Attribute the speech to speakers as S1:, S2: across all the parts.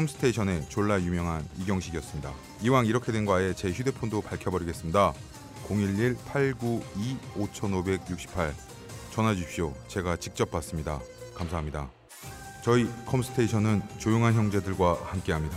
S1: 컴스테이션의 졸라 유명한 이경식이었습니다. 이왕 이렇게 된 거 아예 제 휴대폰도 밝혀버리겠습니다. 011-892-5568 전화 주십시오. 제가 직접 받습니다. 감사합니다. 저희 컴스테이션은 조용한 형제들과 함께합니다.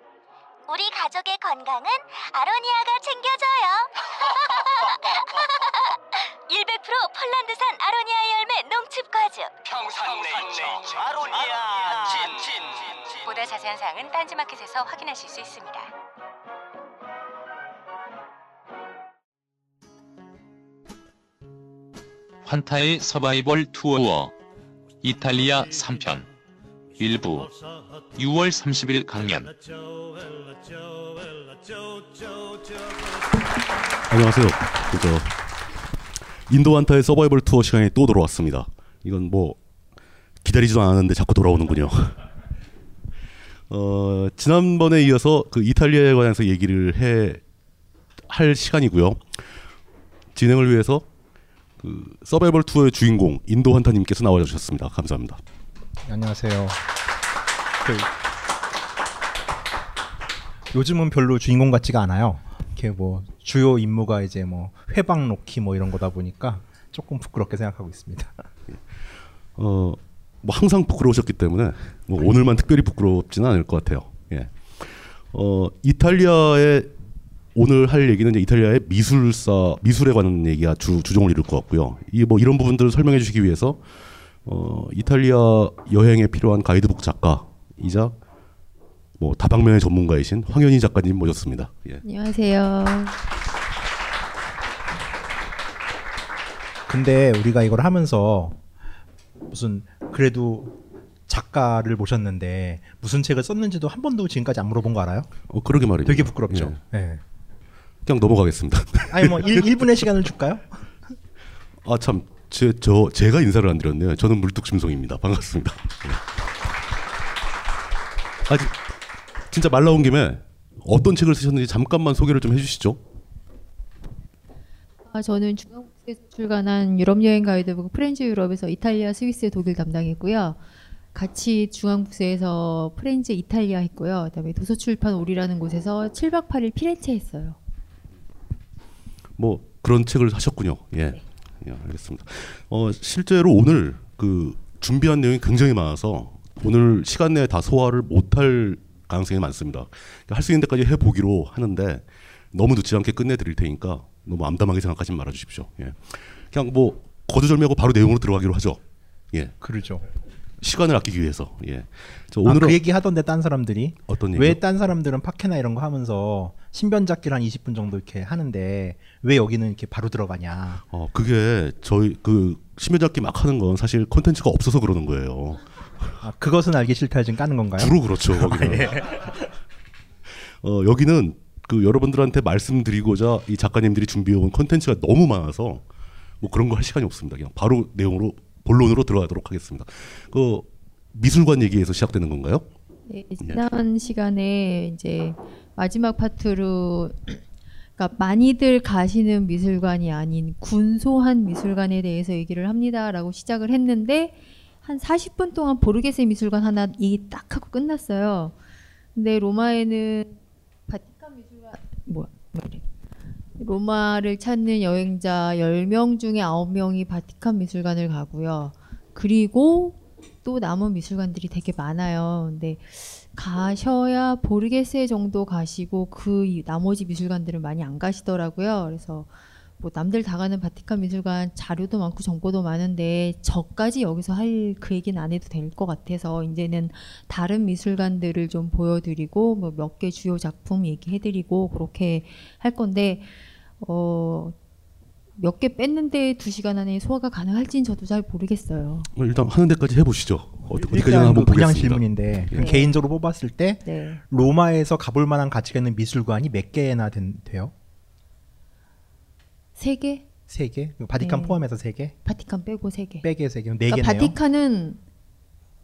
S2: 우리 가족의 건강은 아로니아가 챙겨줘요. 100% 폴란드산 아로니아 열매 농축 과즙.
S3: 평산네이처 아로니아 친
S2: 보다 자세한 사항은 딴지마켓에서 확인하실 수 있습니다.
S4: 환타의 서바이벌 투어. 이탈리아 3편. 일부. 6월 30일 강연
S5: 안녕하세요. 그저 인도 한타의 서바이벌 투어 시간이 또 돌아왔습니다. 이건 뭐 기다리지도 않았는데 자꾸 돌아오는군요. 어, 지난번에 이어서 그 이탈리아에 관해서 얘기를 해 할 시간이고요. 진행을 위해서 그 서바이벌 투어의 주인공 인도 한타님께서 나와 주셨습니다. 감사합니다.
S6: 안녕하세요. 그 요즘은 별로 주인공 같지가 않아요. 이렇게 뭐 주요 임무가 이제 뭐 회방 놓기 뭐 이런 거다 보니까 조금 부끄럽게 생각하고 있습니다.
S5: 어, 뭐 항상 부끄러우셨기 때문에 뭐 오늘만 특별히 부끄럽지는 않을 것 같아요. 예. 어, 이탈리아의 오늘 할 얘기는 이제 이탈리아의 미술사 미술에 관한 얘기가 주 주종을 이룰 것 같고요. 이 뭐 이런 부분들을 설명해 주시기 위해서 어, 이탈리아 여행에 필요한 가이드북 작가이자 뭐 다방면의 전문가이신 황현희 작가님 모셨습니다. 예.
S7: 안녕하세요.
S6: 근데 우리가 이걸 하면서 무슨 그래도 작가를 모셨는데 무슨 책을 썼는지도 한 번도 지금까지 안 물어본 거 알아요?
S5: 어, 그러게 말이에요.
S6: 되게 부끄럽죠.
S5: 예.
S6: 네.
S5: 그냥 넘어가겠습니다.
S6: 아니 뭐 1, 1분의 시간을 줄까요?
S5: 아 참, 제, 저 제가 인사를 안 드렸네요. 저는 물뚝심송입니다. 반갑습니다. 예. 아, 지- 진짜 말 나온 김에 어떤 책을 쓰셨는지 잠깐만 소개를 좀 해주시죠.
S7: 아, 저는 중앙국에서 출간한 유럽 여행 가이드북 프렌즈 유럽에서 이탈리아, 스위스, 독일 담당했고요. 같이 중앙국세에서 프렌즈, 이탈리아 했고요. 그다음에 도서출판 오리라는 곳에서 7박 8일 피렌체 했어요.
S5: 뭐 그런 책을 하셨군요. 예, 예 알겠습니다. 어, 실제로 오늘 그 준비한 내용이 굉장히 많아서 오늘 시간 내에 다 소화를 못할 가능성이 많습니다. 할수 있는 데까지 해보기로 하는데 너무 늦지 않게 끝내드릴 테니까 너무 암담하게 생각하지 말아주십시오. 예. 그냥 뭐 거두절미하고 바로 내용으로 들어가기로 하죠. 예.
S6: 그러죠.
S5: 시간을 아끼기 위해서. 예. 저
S6: 오늘은
S5: 오늘은
S6: 그 얘기 하던데 딴 사람들이
S5: 어떤?
S6: 왜 딴 사람들은 파케나 이런 거 하면서 신변 잡기를 한 20분 정도 이렇게 하는데 왜 여기는 이렇게 바로 들어가냐.
S5: 어 그게 저희 그 심해잡기 막 하는 건 사실 콘텐츠가 없어서 그러는 거예요.
S6: 아, 그것은 알기 싫다 지금 까는 건가요?
S5: 주로 그렇죠. 거기는.
S6: 예.
S5: 어, 여기는 그 여러분들한테 말씀드리고자 이 작가님들이 준비해온 콘텐츠가 너무 많아서 뭐 그런 거 할 시간이 없습니다. 그냥 바로 내용으로 본론으로 들어가도록 하겠습니다. 그 미술관 얘기에서 시작되는 건가요?
S7: 네, 지난 시간에 이제 마지막 파트로 그러니까 많이들 가시는 미술관이 아닌 군소한 미술관에 대해서 얘기를 합니다라고 시작을 했는데 한 40분 동안 보르게세 미술관 하나 얘기 딱 하고 끝났어요. 근데 로마에는 바티칸 미술관 뭐야? 로마를 찾는 여행자 10명 중에 9명이 바티칸 미술관을 가고요. 그리고 또 남은 미술관들이 되게 많아요. 근데 가셔야 보르게세 정도 가시고 그 이- 나머지 미술관들은 많이 안 가시더라고요. 그래서 뭐 남들 다 가는 바티칸 미술관 자료도 많고 정보도 많은데 저까지 여기서 할 그 얘기는 안 해도 될 것 같아서 이제는 다른 미술관들을 좀 보여드리고 뭐 몇 개 주요 작품 얘기해드리고 그렇게 할 건데 어. 몇 개 뺐는데 두 시간 안에 소화가 가능할지는 저도 잘 모르겠어요.
S5: 어, 일단 하는 데까지 해보시죠. 어디, 어디까지 한번
S6: 그 그냥
S5: 보겠습니다.
S6: 질문인데
S5: 예.
S6: 개인적으로 뽑았을 때
S7: 네.
S6: 로마에서 가볼 만한 가치가 있는 미술관이 몇 개나 된, 돼요?
S7: 세 개?
S6: 세 개? 바티칸
S7: 네.
S6: 포함해서 세 개?
S7: 바티칸 빼고 세 개.
S6: 빼게 세 개. 네
S7: 그러니까
S6: 개네요.
S7: 바티칸은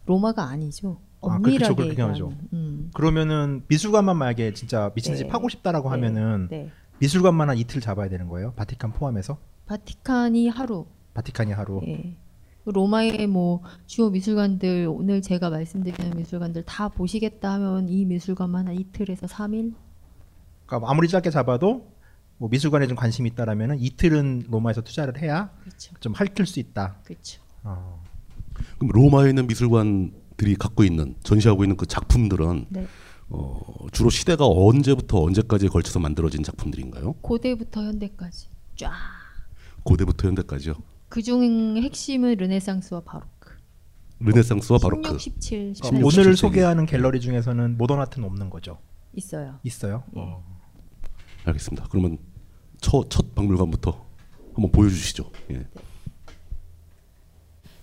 S7: 로마가 아니죠.
S6: 아,
S7: 엄밀하게
S6: 그렇게
S7: 얘기하면.
S6: 하죠.
S7: 음.
S6: 그러면은 미술관만 만약에 진짜 미친 듯이
S7: 네.
S6: 파고 싶다라고
S7: 네.
S6: 하면은
S7: 네.
S6: 미술관만 한 이틀 잡아야 되는 거예요? 바티칸 포함해서?
S7: 바티칸이 하루.
S6: 바티칸이 하루.
S7: 예. 로마의 뭐 주요 미술관들 오늘 제가 말씀드리는 미술관들 다 보시겠다 하면 이 미술관만 한 이틀에서 3일?
S6: 그러니까 아무리 짧게 잡아도 뭐 미술관에 좀 관심이 있다라면은 이틀은 로마에서 투자를 해야
S7: 그렇죠.
S6: 좀 핥을 수 있다.
S7: 그렇죠.
S6: 어.
S5: 그럼 로마에 있는 미술관들이 갖고 있는 전시하고 있는 그 작품들은
S7: 네.
S5: 어, 주로 시대가 언제부터 언제까지에 걸쳐서 만들어진 작품들인가요?
S7: 고대부터 현대까지 쫙.
S5: 고대부터 현대까지요.
S7: 그중 핵심은 르네상스와 바로크.
S5: 르네상스와 바로크.
S7: 16, 17, 18.
S6: 그러니까 오늘 소개하는 갤러리 중에서는 모던 아트는 없는 거죠.
S7: 있어요.
S6: 있어요.
S7: 예.
S6: 어.
S5: 알겠습니다. 그러면 첫, 첫 박물관부터 한번 보여주시죠. 예.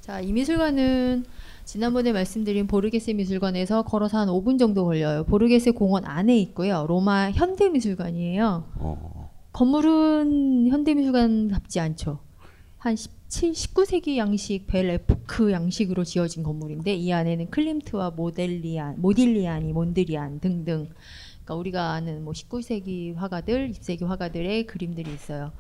S7: 자, 이 미술관은 지난번에 말씀드린 보르게세 미술관에서 걸어서 한 5분 정도 걸려요. 보르게세 공원 안에 있고요. 로마 현대 미술관이에요.
S5: 어,
S7: 건물은 현대 미술관답지 않죠. 한 17, 19세기 양식 벨 에포크 양식으로 지어진 건물인데 이 안에는 클림트와 모델리안, 모딜리아니, 몬드리안 등등 그러니까 우리가 아는 뭐 19세기 화가들, 20세기 화가들의 그림들이 있어요.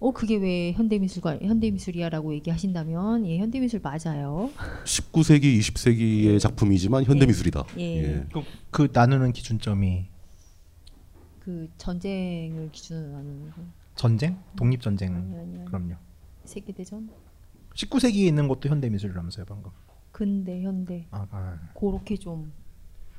S7: 어 그게 왜 현대미술관 현대미술이야라고 얘기하신다면 예 현대미술 맞아요.
S5: 19세기, 20세기의 작품이지만 현대미술이다.
S7: 예.
S6: 그, 그 나누는 기준점이
S7: 그 전쟁을 기준으로 나누는 거.
S6: 전쟁? 독립 전쟁.
S7: 아니, 아니, 아니.
S6: 그럼요.
S7: 세계 대전,
S6: 19세기에 있는 것도 현대 미술이라면서요, 방금.
S7: 근대, 현대.
S6: 아, 아.
S7: 그렇게 좀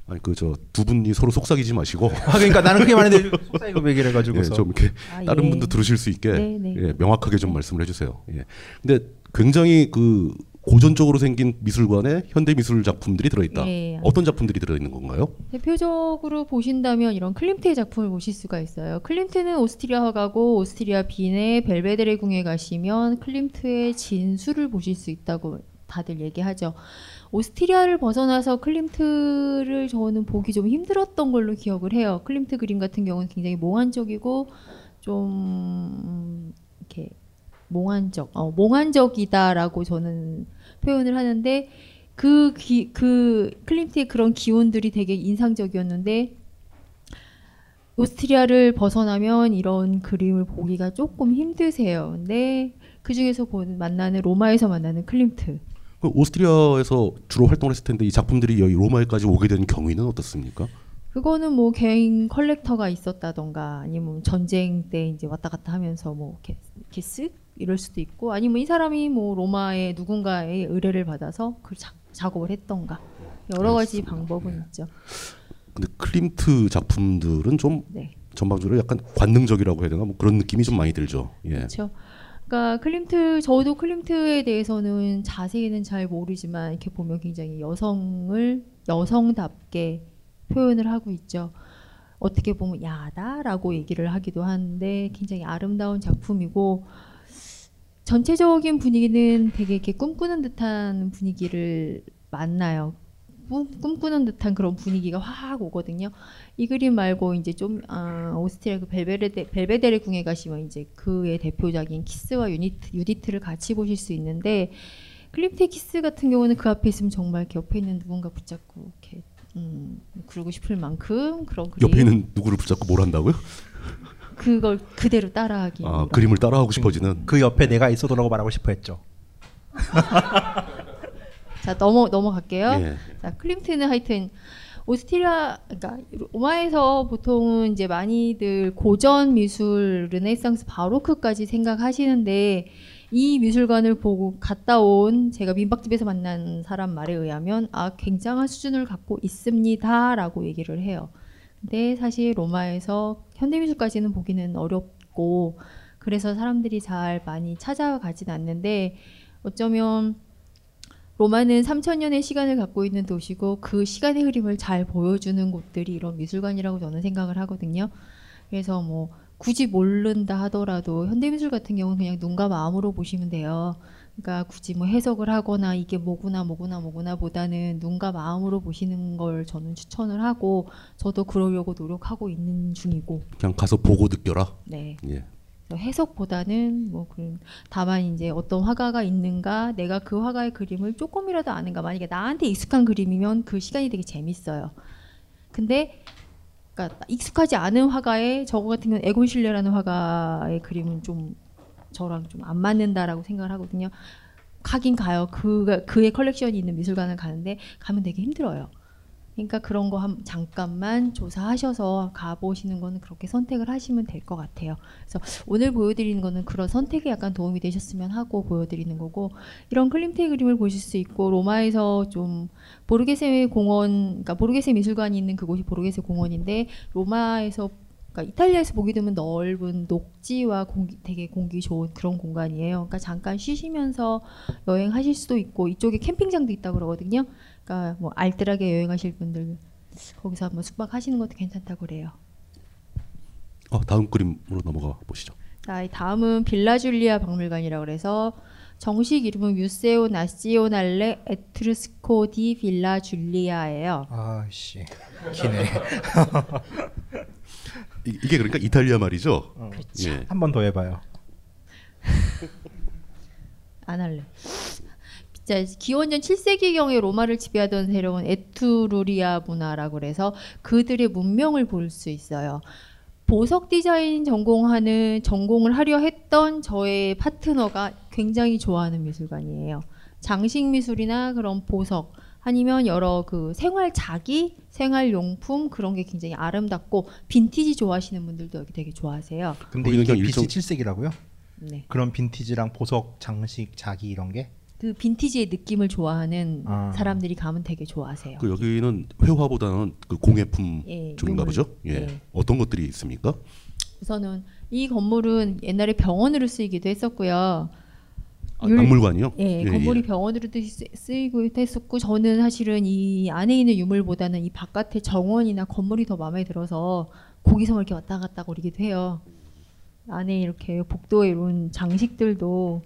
S5: 아니 그 저 두 분이 서로 속삭이지 마시고.
S6: 아, 그러니까 나는 그게 많은데 속삭이고 얘기를 해가지고서.
S5: 예, 좀 이렇게
S7: 아,
S5: 다른
S7: 예.
S5: 분도 들으실 수 있게
S7: 네, 네.
S5: 예, 명확하게 좀 말씀을 해주세요. 예. 근데 굉장히 그 고전적으로 생긴 미술관에 현대 미술 작품들이 들어있다.
S7: 예.
S5: 어떤 작품들이 들어있는 건가요?
S7: 대표적으로 보신다면 이런 클림트의 작품을 보실 수가 있어요. 클림트는 오스트리아 화가고 오스트리아 빈의 벨베데레 궁에 가시면 클림트의 진수를 보실 수 있다고 다들 얘기하죠. 오스트리아를 벗어나서 클림트를 저는 보기 좀 힘들었던 걸로 기억을 해요. 클림트 그림 같은 경우는 굉장히 몽환적이고 좀 음, 이렇게 몽환적, 어, 몽환적이다라고 저는 표현을 하는데 그, 기, 그 클림트의 그런 기운들이 되게 인상적이었는데 오스트리아를 벗어나면 이런 그림을 보기가 조금 힘드세요. 근데 그 중에서 본 만나는 로마에서 만나는 클림트.
S5: 그 오스트리아에서 주로 활동을 했을 텐데 이 작품들이 여기 로마에까지 오게 되는 경위는 어떻습니까?
S7: 그거는 뭐 개인 컬렉터가 있었다던가 아니면 전쟁 때 이제 왔다 갔다 하면서 뭐 이렇게, 이렇게 쓱 이럴 수도 있고 아니면 이 사람이 뭐 로마의 누군가의 의뢰를 받아서 그 작, 작업을 했던가 여러 가지 방법은 있죠.
S5: 근데 클림트 작품들은 좀
S7: 네.
S5: 전반적으로 약간 관능적이라고 해야 되나 뭐 그런 느낌이 좀 많이 들죠. 예.
S7: 그렇죠. 그러니까 클림트 저도 클림트에 대해서는 자세히는 잘 모르지만 이렇게 보면 굉장히 여성을 여성답게 표현을 하고 있죠. 어떻게 보면 야하다라고 얘기를 하기도 하는데 굉장히 아름다운 작품이고 전체적인 분위기는 되게 이렇게 꿈꾸는 듯한 분위기를 만나요. 꿈, 꿈꾸는 듯한 그런 분위기가 확 오거든요. 이 그림 말고 이제 좀 아, 오스트리아 그 벨베데 벨베데레 궁에 가시면 이제 그의 대표작인 키스와 유니트, 유디트를 같이 보실 수 있는데 클림트의 키스 같은 경우는 그 앞에 있으면 정말 이렇게 옆에 있는 누군가 붙잡고 이렇게 음, 그러고 싶을 만큼 그런 그림.
S5: 옆에 있는 누구를 붙잡고 뭘 한다고요?
S7: 그걸 그대로 따라하기.
S5: 아, 그림을 따라하고 싶어지는.
S6: 그 옆에 내가 있어도라고 말하고 싶어 했죠.
S7: 자 넘어 넘어갈게요.
S5: 예.
S7: 자 클림트는 하여튼 오스트리아 그러니까 로마에서 보통은 이제 많이들 고전 미술 르네상스 바로크까지 생각하시는데 이 미술관을 보고 갔다 온 제가 민박집에서 만난 사람 말에 의하면 아 굉장한 수준을 갖고 있습니다라고 얘기를 해요. 근데 사실 로마에서 현대 미술까지는 보기는 어렵고 그래서 사람들이 잘 많이 찾아가진 않는데 어쩌면 로마는 3천년의 시간을 갖고 있는 도시고 그 시간의 흐름을 잘 보여주는 곳들이 이런 미술관이라고 저는 생각을 하거든요. 그래서 뭐 굳이 모른다 하더라도 현대미술 같은 경우는 그냥 눈과 마음으로 보시면 돼요. 그러니까 굳이 뭐 해석을 하거나 이게 뭐구나 뭐구나 뭐구나 보다는 눈과 마음으로 보시는 걸 저는 추천을 하고 저도 그러려고 노력하고 있는 중이고
S5: 그냥 가서 보고 느껴라.
S7: 네.
S5: 예.
S7: 해석보다는 뭐 그런 다만 이제 어떤 화가가 있는가 내가 그 화가의 그림을 조금이라도 아는가 만약에 나한테 익숙한 그림이면 그 시간이 되게 재밌어요. 근데 그러니까 익숙하지 않은 화가의 저거 같은 경우는 에곤 실레라는 화가의 그림은 좀 저랑 좀 안 맞는다라고 생각을 하거든요. 가긴 가요. 그 그의 컬렉션이 있는 미술관을 가는데 가면 되게 힘들어요. 그러니까 그런 거 한 잠깐만 조사하셔서 가보시는 거는 그렇게 선택을 하시면 될 것 같아요. 그래서 오늘 보여드리는 거는 그런 선택에 약간 도움이 되셨으면 하고 보여드리는 거고 이런 클림트의 그림을 보실 수 있고 로마에서 좀 보르게세 공원, 그러니까 보르게세 미술관이 있는 그곳이 보르게세 공원인데 로마에서 그러니까 이탈리아에서 보게 되면 넓은 녹지와 공기, 되게 공기 좋은 그런 공간이에요. 그러니까 잠깐 쉬시면서 여행하실 수도 있고 이쪽에 캠핑장도 있다고 그러거든요. 그러니까 뭐 알뜰하게 여행하실 분들 거기서 한번 숙박하시는 것도 괜찮다고 그래요.
S5: 어, 다음 그림으로 넘어가 보시죠.
S7: 자, 다음은 빌라 줄리아 박물관이라고 그래서 정식 이름은 뮤세오 나시오날레 에트루스코 디 빌라 줄리아예요.
S6: 아씨 기네.
S5: 이, 이게 그러니까 이탈리아 말이죠.
S6: 어.
S5: 예.
S6: 한번 더 해봐요.
S7: 안 할래. 자, 기원전 7세기경에 로마를 지배하던 세력은 에투루리아 문화라고 그래서 그들의 문명을 볼 수 있어요. 보석 디자인 전공하는 전공을 하려 했던 저의 파트너가 굉장히 좋아하는 미술관이에요. 장식 미술이나 그런 보석 아니면 여러 그 생활 자기 생활 용품 그런 게 굉장히 아름답고 빈티지 좋아하시는 분들도 여기 되게 좋아하세요.
S6: 근데 이게 BC
S5: 일정-
S6: 7세기라고요?
S7: 네.
S6: 그런 빈티지랑 보석, 장식, 자기 이런 게?
S7: 그 빈티지의 느낌을 좋아하는
S6: 아.
S7: 사람들이 가면 되게 좋아하세요.
S5: 그 여기는 회화보다는 그 공예품
S7: 예,
S5: 쪽인가. 보죠. 예.
S7: 예.
S5: 어떤 것들이 있습니까?
S7: 우선은 이 건물은 옛날에 병원으로 쓰이기도 했었고요.
S5: 아, 박물관이요?
S7: 예,
S5: 예,
S7: 건물이
S5: 예.
S7: 병원으로도 쓰- 쓰이고 했었고 저는 사실은 이 안에 있는 유물보다는 이 바깥의 정원이나 건물이 더 마음에 들어서 거기서 이렇게 왔다 갔다 거리기도 해요. 안에 이렇게 복도에 이런 장식들도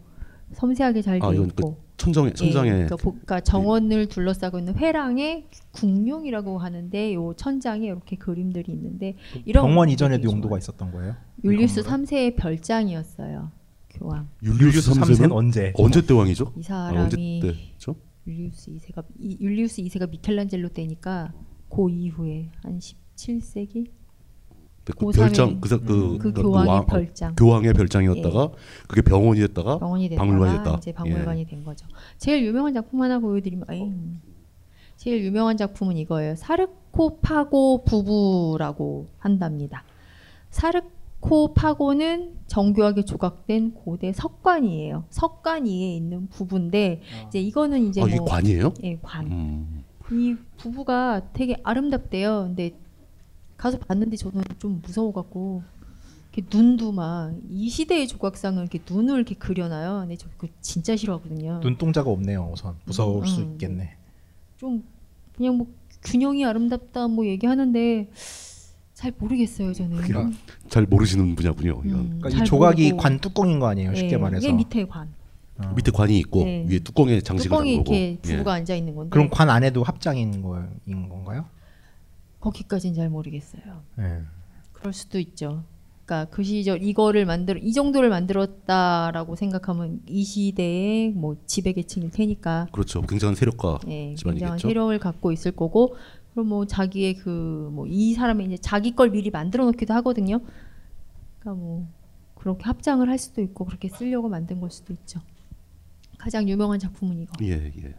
S7: 섬세하게 잘돼
S5: 아, 이건
S7: 있고.
S5: 그 천정에 천장에
S7: 예, 그러니까, 복- 그러니까 정원을 둘러싸고 있는 회랑에 궁룡이라고 하는데 요 천장에 이렇게 그림들이 있는데 이런
S6: 병원 이전에도 용도가. 있었던 거예요?
S7: 율리우스
S6: 이 건물은?
S7: 3세의 별장이었어요. 교황.
S5: 율리우스
S6: 율리우스
S5: 3세는
S6: 삼세는 언제?
S5: 언제 때 왕이죠?
S7: 이
S5: 아, 언제
S7: 사람이
S5: 때죠?
S7: 율리우스 2세가 이, 율리우스 2세가 미켈란젤로 때니까 그 이후에 한 17세기 그고
S5: 별장 그, 사- 그, 그그
S7: 교황의
S5: 왕-
S7: 별장.
S5: 교황의 별장이었다가 그게 병원이 됐다가
S7: 병원이 됐다가
S5: 박물관이 됐다.
S7: 이제 박물관이
S5: 예.
S7: 된 거죠. 제일 유명한 작품 하나 보여드리면 에이, 제일 유명한 작품은 이거예요. 사르코파고 부부라고 한답니다. 사르 코 파고는 정교하게 조각된 고대 석관이에요. 석관 위에 있는 부부인데 이제 이거는 이제
S5: 아,
S7: 뭐
S5: 관이에요?
S7: 예, 관.
S5: 음.
S7: 이 부부가 되게 아름답대요. 근데 가서 봤는데 저는 좀 무서워 갖고 이렇게 눈도 막 이 시대의 조각상을 이렇게 눈을 이렇게 그려놔요. 근데 저 그거 진짜 싫어하거든요.
S6: 눈동자가 없네요. 우선 무서울 수
S7: 음.
S6: 있겠네.
S7: 좀 그냥 뭐 균형이 아름답다 뭐 얘기하는데 잘 모르겠어요 저는.
S6: 그러니까
S5: 잘 모르시는 분야군요. 이건.
S6: 그러니까 잘이 조각이
S7: 모르고.
S6: 관 뚜껑인 거 아니에요. 쉽게
S7: 네,
S6: 말해서.
S7: 이게 밑에 관.
S6: 어.
S5: 밑에 관이 있고
S7: 네.
S5: 위에 뚜껑에 장식을
S7: 뚜껑이
S5: 한 거고.
S7: 이렇게
S5: 예.
S7: 부부가 앉아 있는 건데.
S6: 그럼 관 안에도 합장인 거인 건가요?
S7: 거기까지는 잘 모르겠어요.
S6: 네.
S7: 그럴 수도 있죠. 그러니까 그 시절 이거를 만들어 이 정도를 만들었다라고 생각하면 이 시대의 뭐 지배 계층일 테니까
S5: 그렇죠. 굉장한
S7: 예, 굉장한
S5: 집안이겠죠.
S7: 세력을 갖고 있을 거고 그럼 뭐 자기의 그 뭐 이 사람이 이제 자기 걸 미리 만들어 놓기도 하거든요. 그러니까 뭐 그렇게 합장을 할 수도 있고 그렇게 쓰려고 만든 걸 수도 있죠. 가장 유명한 작품은 이거.
S5: 예, 예.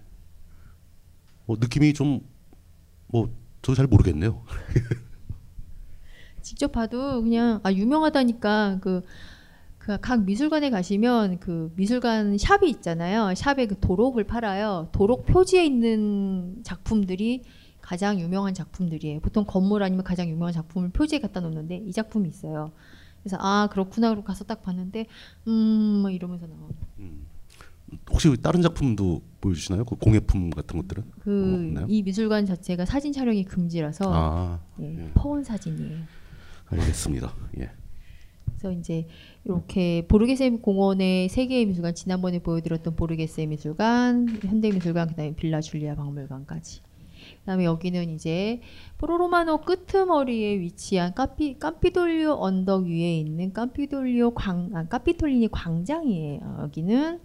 S5: 뭐 느낌이 좀 뭐 저도 잘 모르겠네요.
S7: 직접 봐도 그냥 아 유명하다니까 그 그각 미술관에 가시면 그 미술관 샵이 있잖아요. 샵에 그 도록을 팔아요. 도록 표지에 있는 작품들이 가장 유명한 작품들이에요. 보통 건물 아니면 가장 유명한 작품을 표지에 갖다 놓는데 이 작품이 있어요. 그래서 아 그렇구나 그러고 가서 딱 봤는데 음 막 이러면서 나와.
S5: 혹시 다른 작품도 보여주시나요? 그 공예품 같은 것들은? 어,
S7: 그
S5: 없나요?
S7: 이 미술관 자체가 사진 촬영이 금지라서
S5: 아,
S7: 예,
S5: 예.
S7: 퍼온 사진이에요.
S5: 알겠습니다. 예.
S7: 그래서 이제 이렇게 보르게세 공원의 세 개의 미술관 지난번에 보여드렸던 보르게세 미술관, 현대미술관, 그다음에 빌라 줄리아 박물관까지. 그다음에 여기는 이제 포로로마노 끄트머리에 위치한 까피 깜피돌리오 언덕 위에 있는 깜피돌리오 광 아, 까피톨리니 광장이에요. 여기는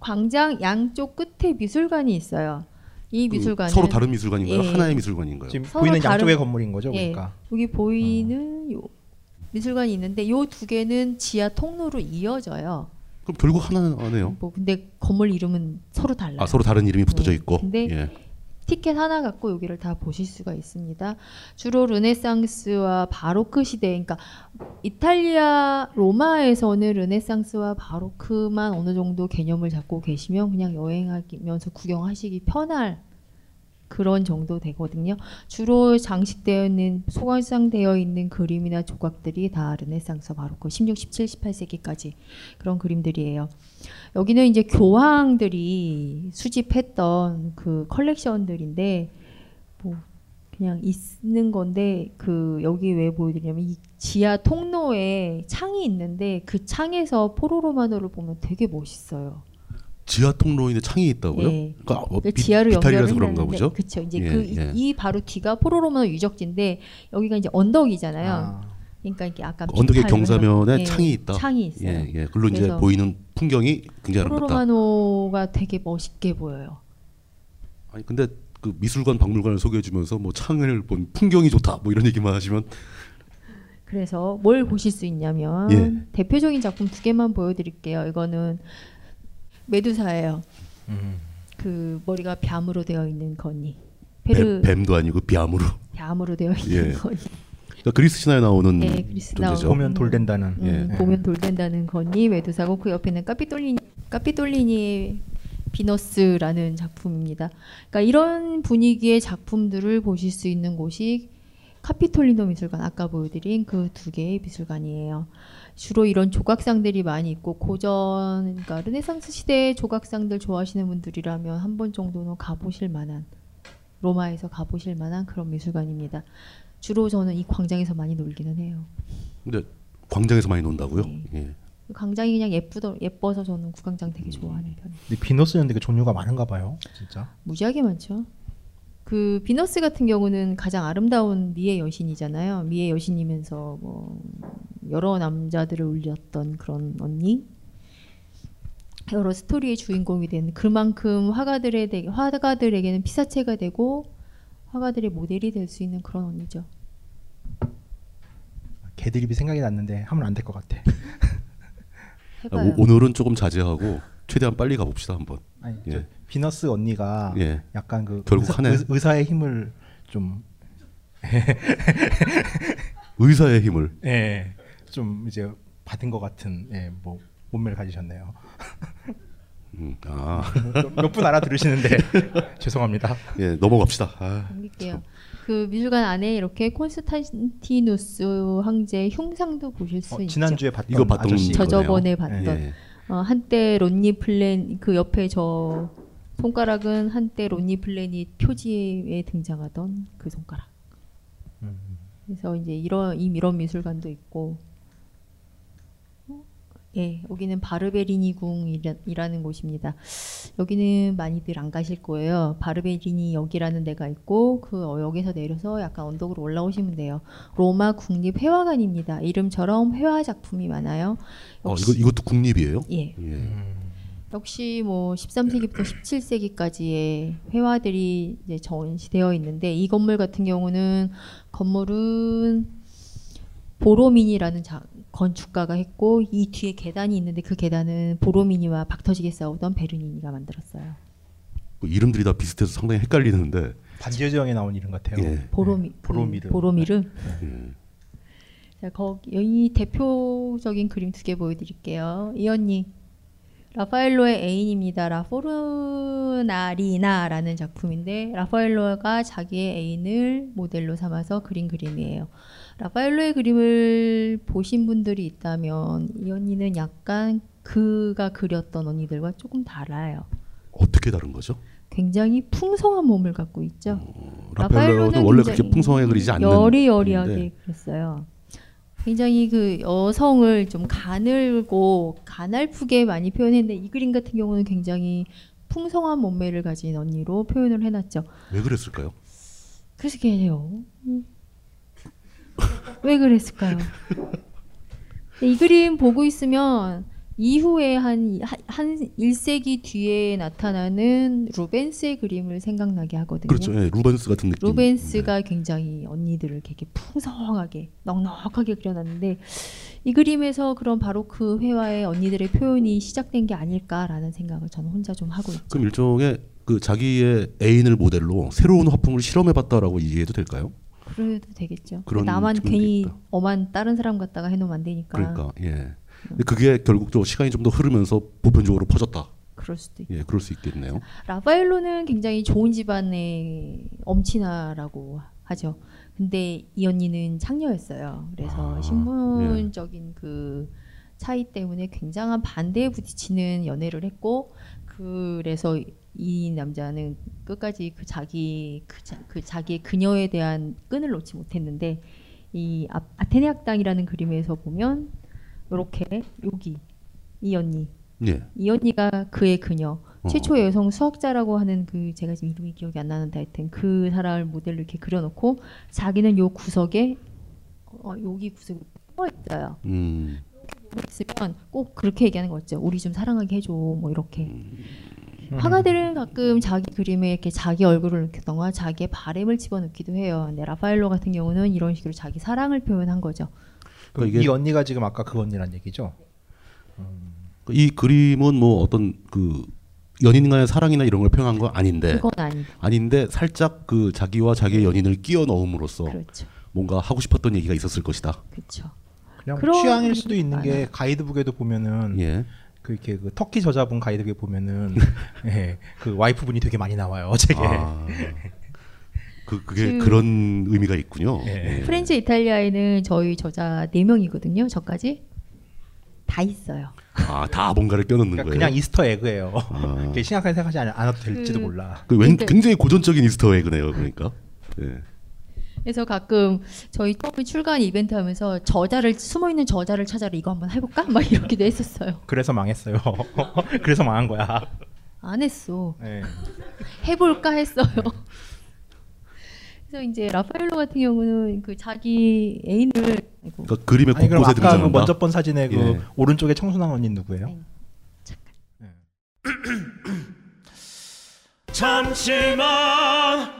S7: 광장 양쪽 끝에 미술관이 있어요. 이
S5: 그
S7: 미술관은
S5: 서로 다른 미술관인가요?
S7: 예.
S5: 하나의 미술관인가요?
S6: 지금 보이는
S7: 다른-
S6: 양쪽의 건물인 거죠,
S7: 예,
S6: 그러니까.
S7: 여기 보이는 요 미술관이 있는데 요 두 개는 지하 통로로 이어져요.
S5: 그럼 결국 하나는 하네요.
S7: 뭐 근데 건물 이름은 서로 달라요.
S5: 아 서로 다른 이름이 붙어져
S7: 네.
S5: 있고.
S7: 근데
S5: 예.
S7: 티켓 하나 갖고 여기를 다 보실 수가 있습니다. 주로 르네상스와 바로크 시대, 그러니까 이탈리아 로마에서는 르네상스와 바로크만 어느 정도 개념을 잡고 계시면 그냥 여행하면서 구경하시기 편할 그런 정도 되거든요. 주로 장식되어 있는 소관상되어 있는 그림이나 조각들이 다 르네상스 바로크 16, 17, 18세기까지 그런 그림들이에요. 여기는 이제 교황들이 수집했던 그 컬렉션들인데 뭐 그냥 있는 건데 그 여기 왜 보여드리냐면 이 지하 통로에 창이 있는데 그 창에서 포로로마노를 보면 되게 멋있어요.
S5: 지하 통로인데 창이 있다고요?
S7: 예.
S5: 그러니까 어,
S7: 그
S5: 비-
S7: 지하로 연결을
S5: 그런가 보죠.
S7: 그렇죠. 이제
S5: 예,
S7: 그이
S5: 예.
S7: 바로 뒤가 포로로마노 유적지인데 여기가 이제 언덕이잖아요.
S6: 아.
S7: 그러니까 이게 아까
S5: 그 언덕의 경사면에
S7: 예,
S5: 창이 있다.
S7: 창이 있어요.
S5: 예, 예. 그걸로 이제 보이는 풍경이 굉장히 아름답다.
S7: 포로로마노가 되게 멋있게 보여요.
S5: 아니 근데 그 미술관 박물관을 소개해주면서 뭐 창을 본 풍경이 좋다 뭐 이런 얘기만 하시면
S7: 그래서 뭘 보실 수 있냐면
S5: 예.
S7: 대표적인 작품 두 개만 보여드릴게요. 이거는 메두사예요.
S6: 음.
S7: 그 머리가 뱀으로 되어 있는 거니.
S5: 뱀,
S7: 페르
S5: 뱀 도 아니고 뱀으로.
S7: 뱀으로 되어 있는
S5: 예.
S7: 거니.
S5: 그러니까 그리스 신화에 나오는
S7: 예, 그리스
S5: 존재죠.
S7: 나오는
S6: 보면 돌된다는.
S7: 음,
S5: 예.
S7: 보면 돌된다는 거니 메두사고 그 옆에는 까피톨리니 까피톨리니의 비너스라는 작품입니다. 그러니까 이런 분위기의 작품들을 보실 수 있는 곳이 카피톨리노 미술관 아까 보여드린 그 두 개의 미술관이에요. 주로 이런 조각상들이 많이 있고 고전 그러니까 르네상스 시대의 조각상들 좋아하시는 분들이라면 한 번 정도는 가보실 만한 로마에서 가보실 만한 그런 미술관입니다. 주로 저는 이 광장에서 많이 놀기는 해요.
S5: 근데 광장에서 많이 논다고요?
S7: 네.
S5: 예.
S7: 광장이 그냥 예쁘더 예뻐서 저는 구광장 되게 좋아하는 편이에요.
S6: 근데 비너스는 되게 종류가 많은가 봐요, 진짜.
S7: 무지하게 많죠. 그 비너스 같은 경우는 가장 아름다운 미의 여신이잖아요. 미의 여신이면서 뭐 여러 남자들을 울렸던 그런 언니. 여러 스토리의 주인공이 된 그만큼 화가들에 대, 화가들에게는 피사체가 되고 화가들의 모델이 될 수 있는 그런 언니죠.
S6: 개드립이 생각이 났는데 하면 안 될 것 같아.
S5: 아,
S7: 해봐요.
S5: 오, 오늘은 조금 자제하고 최대한 빨리 가봅시다 한번.
S6: 아니,
S5: 예.
S6: 저 비너스 언니가
S5: 예.
S6: 약간 그
S5: 결국
S6: 의사,
S5: 하네.
S6: 의- 의사의 힘을 좀
S5: 의사의 힘을.
S6: 예, 좀 이제 받은 것 같은 예, 뭐 몸매를 가지셨네요.
S5: 음, 아.
S6: 몇분 알아들으시는데 죄송합니다.
S5: 예, 넘어갑시다. 아,
S7: 넘길게요. 그 미술관 안에 이렇게 콘스탄티누스 황제의 흉상도 보실 수
S6: 어,
S7: 있죠.
S6: 지난주에 봤던
S5: 이거 봤던
S6: 아저씨
S7: 저 저번에
S5: 거네요.
S7: 봤던
S5: 예.
S7: 어, 한때 Lonely Planet 그 옆에 저 손가락은 한때 Lonely Planet 표지에 등장하던 그 손가락.
S6: 음.
S7: 그래서 이제 이런 이 이런 미술관도 있고, 어? 예, 여기는 바르베리니 궁이라는 곳입니다. 여기는 많이들 안 가실 거예요. 바르베리니 역이라는 데가 있고 그 어, 역에서 내려서 약간 언덕으로 올라오시면 돼요. 로마 국립 회화관입니다. 이름처럼 회화 작품이 많아요.
S5: 어, 이거 이것도 국립이에요?
S7: 예.
S5: 예.
S7: 역시 뭐 13세기부터 17세기까지의 회화들이 이제 전시되어 있는데 이 건물 같은 경우는 건물은 보로미니라는 자- 건축가가 했고 이 뒤에 계단이 있는데 그 계단은 보로미니와 박터지게 싸우던 베르니니가 만들었어요.
S5: 그 이름들이 다 비슷해서 상당히 헷갈리는데.
S6: 반지의 제왕에 나온 이름 같아요.
S5: 예.
S7: 보로미
S6: 보로미르.
S7: 음, 보로미르.
S5: 예.
S7: 자, 거기 이 대표적인 그림 두 개 보여드릴게요. 이 언니 라파엘로의 애인입니다. 라포르나리나라는 작품인데 라파엘로가 자기의 애인을 모델로 삼아서 그린 그림이에요. 라파엘로의 그림을 보신 분들이 있다면 이 언니는 약간 그가 그렸던 언니들과 조금 달라요.
S5: 어떻게 다른 거죠?
S7: 굉장히 풍성한 몸을 갖고 있죠.
S5: 라파엘로는 원래 그렇게 풍성하게 그리지 않는
S7: 여리여리하게. 그렸어요. 굉장히 그 여성을 좀 가늘고 가날프게 많이 표현했는데 이 그림 같은 경우는 굉장히 풍성한 몸매를 가진 언니로 표현을 해놨죠.
S5: 왜 그랬을까요?
S7: 그러게요. 음. 왜 그랬을까요? 이 그림 보고 있으면 이후에 한, 한, 한 1세기 뒤에 나타나는 루벤스의 그림을 생각나게 하거든요.
S5: 그렇죠. 예, 루벤스 같은 느낌.
S7: 루벤스가 굉장히 언니들을 이렇게 풍성하게 넉넉하게 그려놨는데 이 그림에서 그런 바로 그 회화의 언니들의 표현이 시작된 게 아닐까라는 생각을 저는 혼자 좀 하고 있죠.
S5: 그럼 일종의 그 자기의 애인을 모델로 새로운 화풍을 실험해봤다라고 이해해도 될까요?
S7: 그래도 되겠죠.
S5: 그런
S7: 나만 괜히
S5: 있다.
S7: 엄한 다른 사람 갖다가 해놓으면 안 되니까.
S5: 그러니까 예. 근데 그게 결국 또 시간이 좀 더 흐르면서 보편적으로 퍼졌다.
S7: 그럴 수도 있고.
S5: 예, 그럴 수 있겠네요.
S7: 라파엘로는 굉장히 좋은 집안의 엄친아라고 하죠. 근데 이 언니는 창녀였어요. 그래서
S5: 아,
S7: 신분적인 그 차이 때문에 굉장한 반대에 부딪히는 연애를 했고 그래서 이 남자는 끝까지 그 자기 그, 자, 그 자기의 그녀에 대한 끈을 놓지 못했는데 이 아, 아테네 학당이라는 그림에서 보면 이렇게 여기 이 언니
S5: 예.
S7: 이 언니가 그의 그녀
S5: 어.
S7: 최초의 여성 수학자라고 하는 그 제가 지금 이름이 기억이 안 나는데 하여튼 그 사람을 모델로 이렇게 그려놓고 자기는 요 구석에 어, 여기 구석에 숨어 있어요.
S5: 음.
S7: 있으면 꼭 그렇게 얘기하는 거 있죠. 우리 좀 사랑하게 해줘. 뭐 이렇게.
S5: 음.
S7: 화가들은 가끔 자기 그림에 이렇게 자기 얼굴을 넣거나 자기의 바램을 집어넣기도 해요. 근데 라파엘로 같은 경우는 이런 식으로 자기 사랑을 표현한 거죠.
S5: 그러니까 이게-
S6: 이 언니가 지금 아까 그 언니란 얘기죠?
S5: 이 그림은 뭐 어떤 그 연인 간의 사랑이나 이런 걸 표현한 건 아닌데
S7: 그건.
S5: 아닌데 살짝 그 자기와 자기의 연인을 끼워 넣음으로써
S7: 그렇죠.
S5: 뭔가 하고 싶었던 얘기가 있었을 것이다.
S7: 그렇죠.
S6: 그냥 취향일 수도 있는 게
S7: 많아요.
S6: 가이드북에도 보면은
S5: 예.
S6: 그 이렇게 그 터키 저자분 가이드북에 보면은 예, 그 와이프분이 되게 많이 나와요 책에.
S5: 아, 그 그게
S7: 그-
S5: 그런 의미가 있군요.
S6: 예.
S5: 예.
S7: 프렌즈 이탈리아에는 저희 저자 4명이거든요. 저까지 다 있어요.
S5: 아, 다 뭔가를 껴넣는
S6: 그러니까
S5: 거예요.
S6: 그냥 이스터 에그예요.
S5: 아.
S6: 이렇게 심각하게 생각하지 않- 않아도 될지도
S7: 그-
S6: 몰라.
S5: 그 웬,
S7: 그러니까-
S5: 굉장히 고전적인 이스터 에그네요. 그러니까. 예.
S7: 그래서 가끔 저희 처음에 출간 이벤트 하면서 저자를 숨어 있는 저자를 찾아라 이거 한번 해볼까? 막 이러기도 했었어요.
S6: 그래서 망했어요. 그래서 망한 거야.
S7: 안 했어.
S6: 예.
S7: 해볼까 했어요. 그래서 이제 라파엘로 같은 경우는 그 자기 애인을 아이고,
S5: 그러니까 그림의
S6: 아니 그럼
S5: 곳곳에
S6: 아까 그
S5: 등장한다.
S6: 먼저 본 사진에 그
S5: 예.
S6: 오른쪽에 청순한 언니 누구예요?
S7: 아니, 잠깐.
S8: 잠시만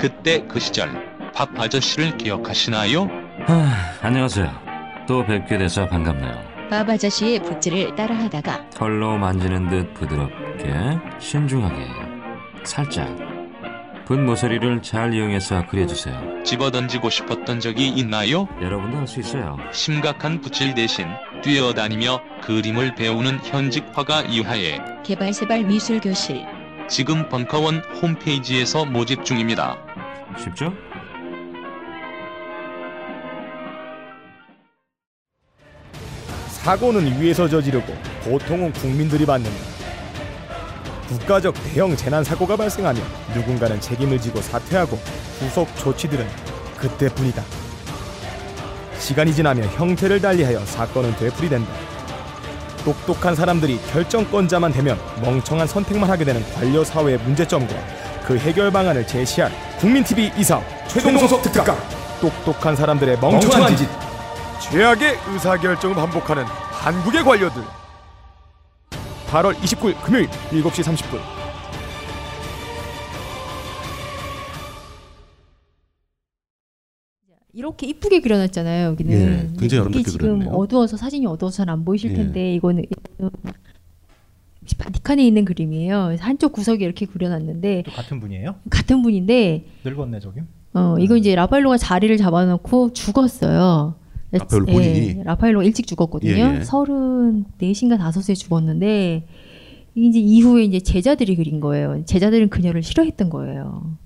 S4: 그때 그 시절 밥 아저씨를 기억하시나요?
S9: 아, 안녕하세요. 또 뵙게 돼서 반갑네요.
S10: 밥 아저씨의 붓질을 따라하다가
S9: 털로 만지는 듯 부드럽게 신중하게 살짝 붓 모서리를 잘 이용해서 그려주세요.
S4: 집어던지고 싶었던 적이 있나요?
S9: 여러분도 할 수 있어요.
S4: 심각한 붓질 대신 뛰어다니며 그림을 배우는 현직 화가 이하에
S10: 개발세발 미술교실
S4: 지금 벙커원 홈페이지에서 모집 중입니다.
S9: 쉽죠?
S11: 사고는 위에서 저지르고 고통은 국민들이 받는다. 국가적 대형 재난 사고가 발생하면 누군가는 책임을 지고 사퇴하고 후속 조치들은 그때뿐이다. 시간이 지나면 형태를 달리하여 사건은 되풀이된다. 똑똑한 사람들이 결정권자만 되면 멍청한 선택만 하게 되는 관료 사회의 문제점과 그 해결 방안을 제시할 국민 TV 이사 최동석 특강. 똑똑한 사람들의 멍청한 짓. 최악의 의사결정을 반복하는 한국의 관료들 8월 29일 금요일 7시 30분
S7: 이렇게 이쁘게 그려놨잖아요. 여기는
S5: 예, 굉장히
S7: 이게
S5: 아름답게
S7: 지금
S5: 그렸네요.
S7: 어두워서 사진이 어두워서 잘 안 보이실
S5: 예.
S7: 텐데 이거는 바티칸에 있는 그림이에요. 한쪽 구석에 이렇게 그려놨는데
S6: 또 같은 분이에요?
S7: 같은 분인데
S6: 늙었네 저기.
S7: 어 이거 이제 라파엘로가 자리를 잡아놓고 죽었어요.
S5: 라파엘로
S7: 예,
S5: 본인이?
S7: 라파엘로가 일찍 죽었거든요.
S5: 예, 예.
S7: 서른 넷인가 다섯에 죽었는데 이제 이후에 이제 제자들이 그린 거예요. 제자들은 그녀를 싫어했던 거예요.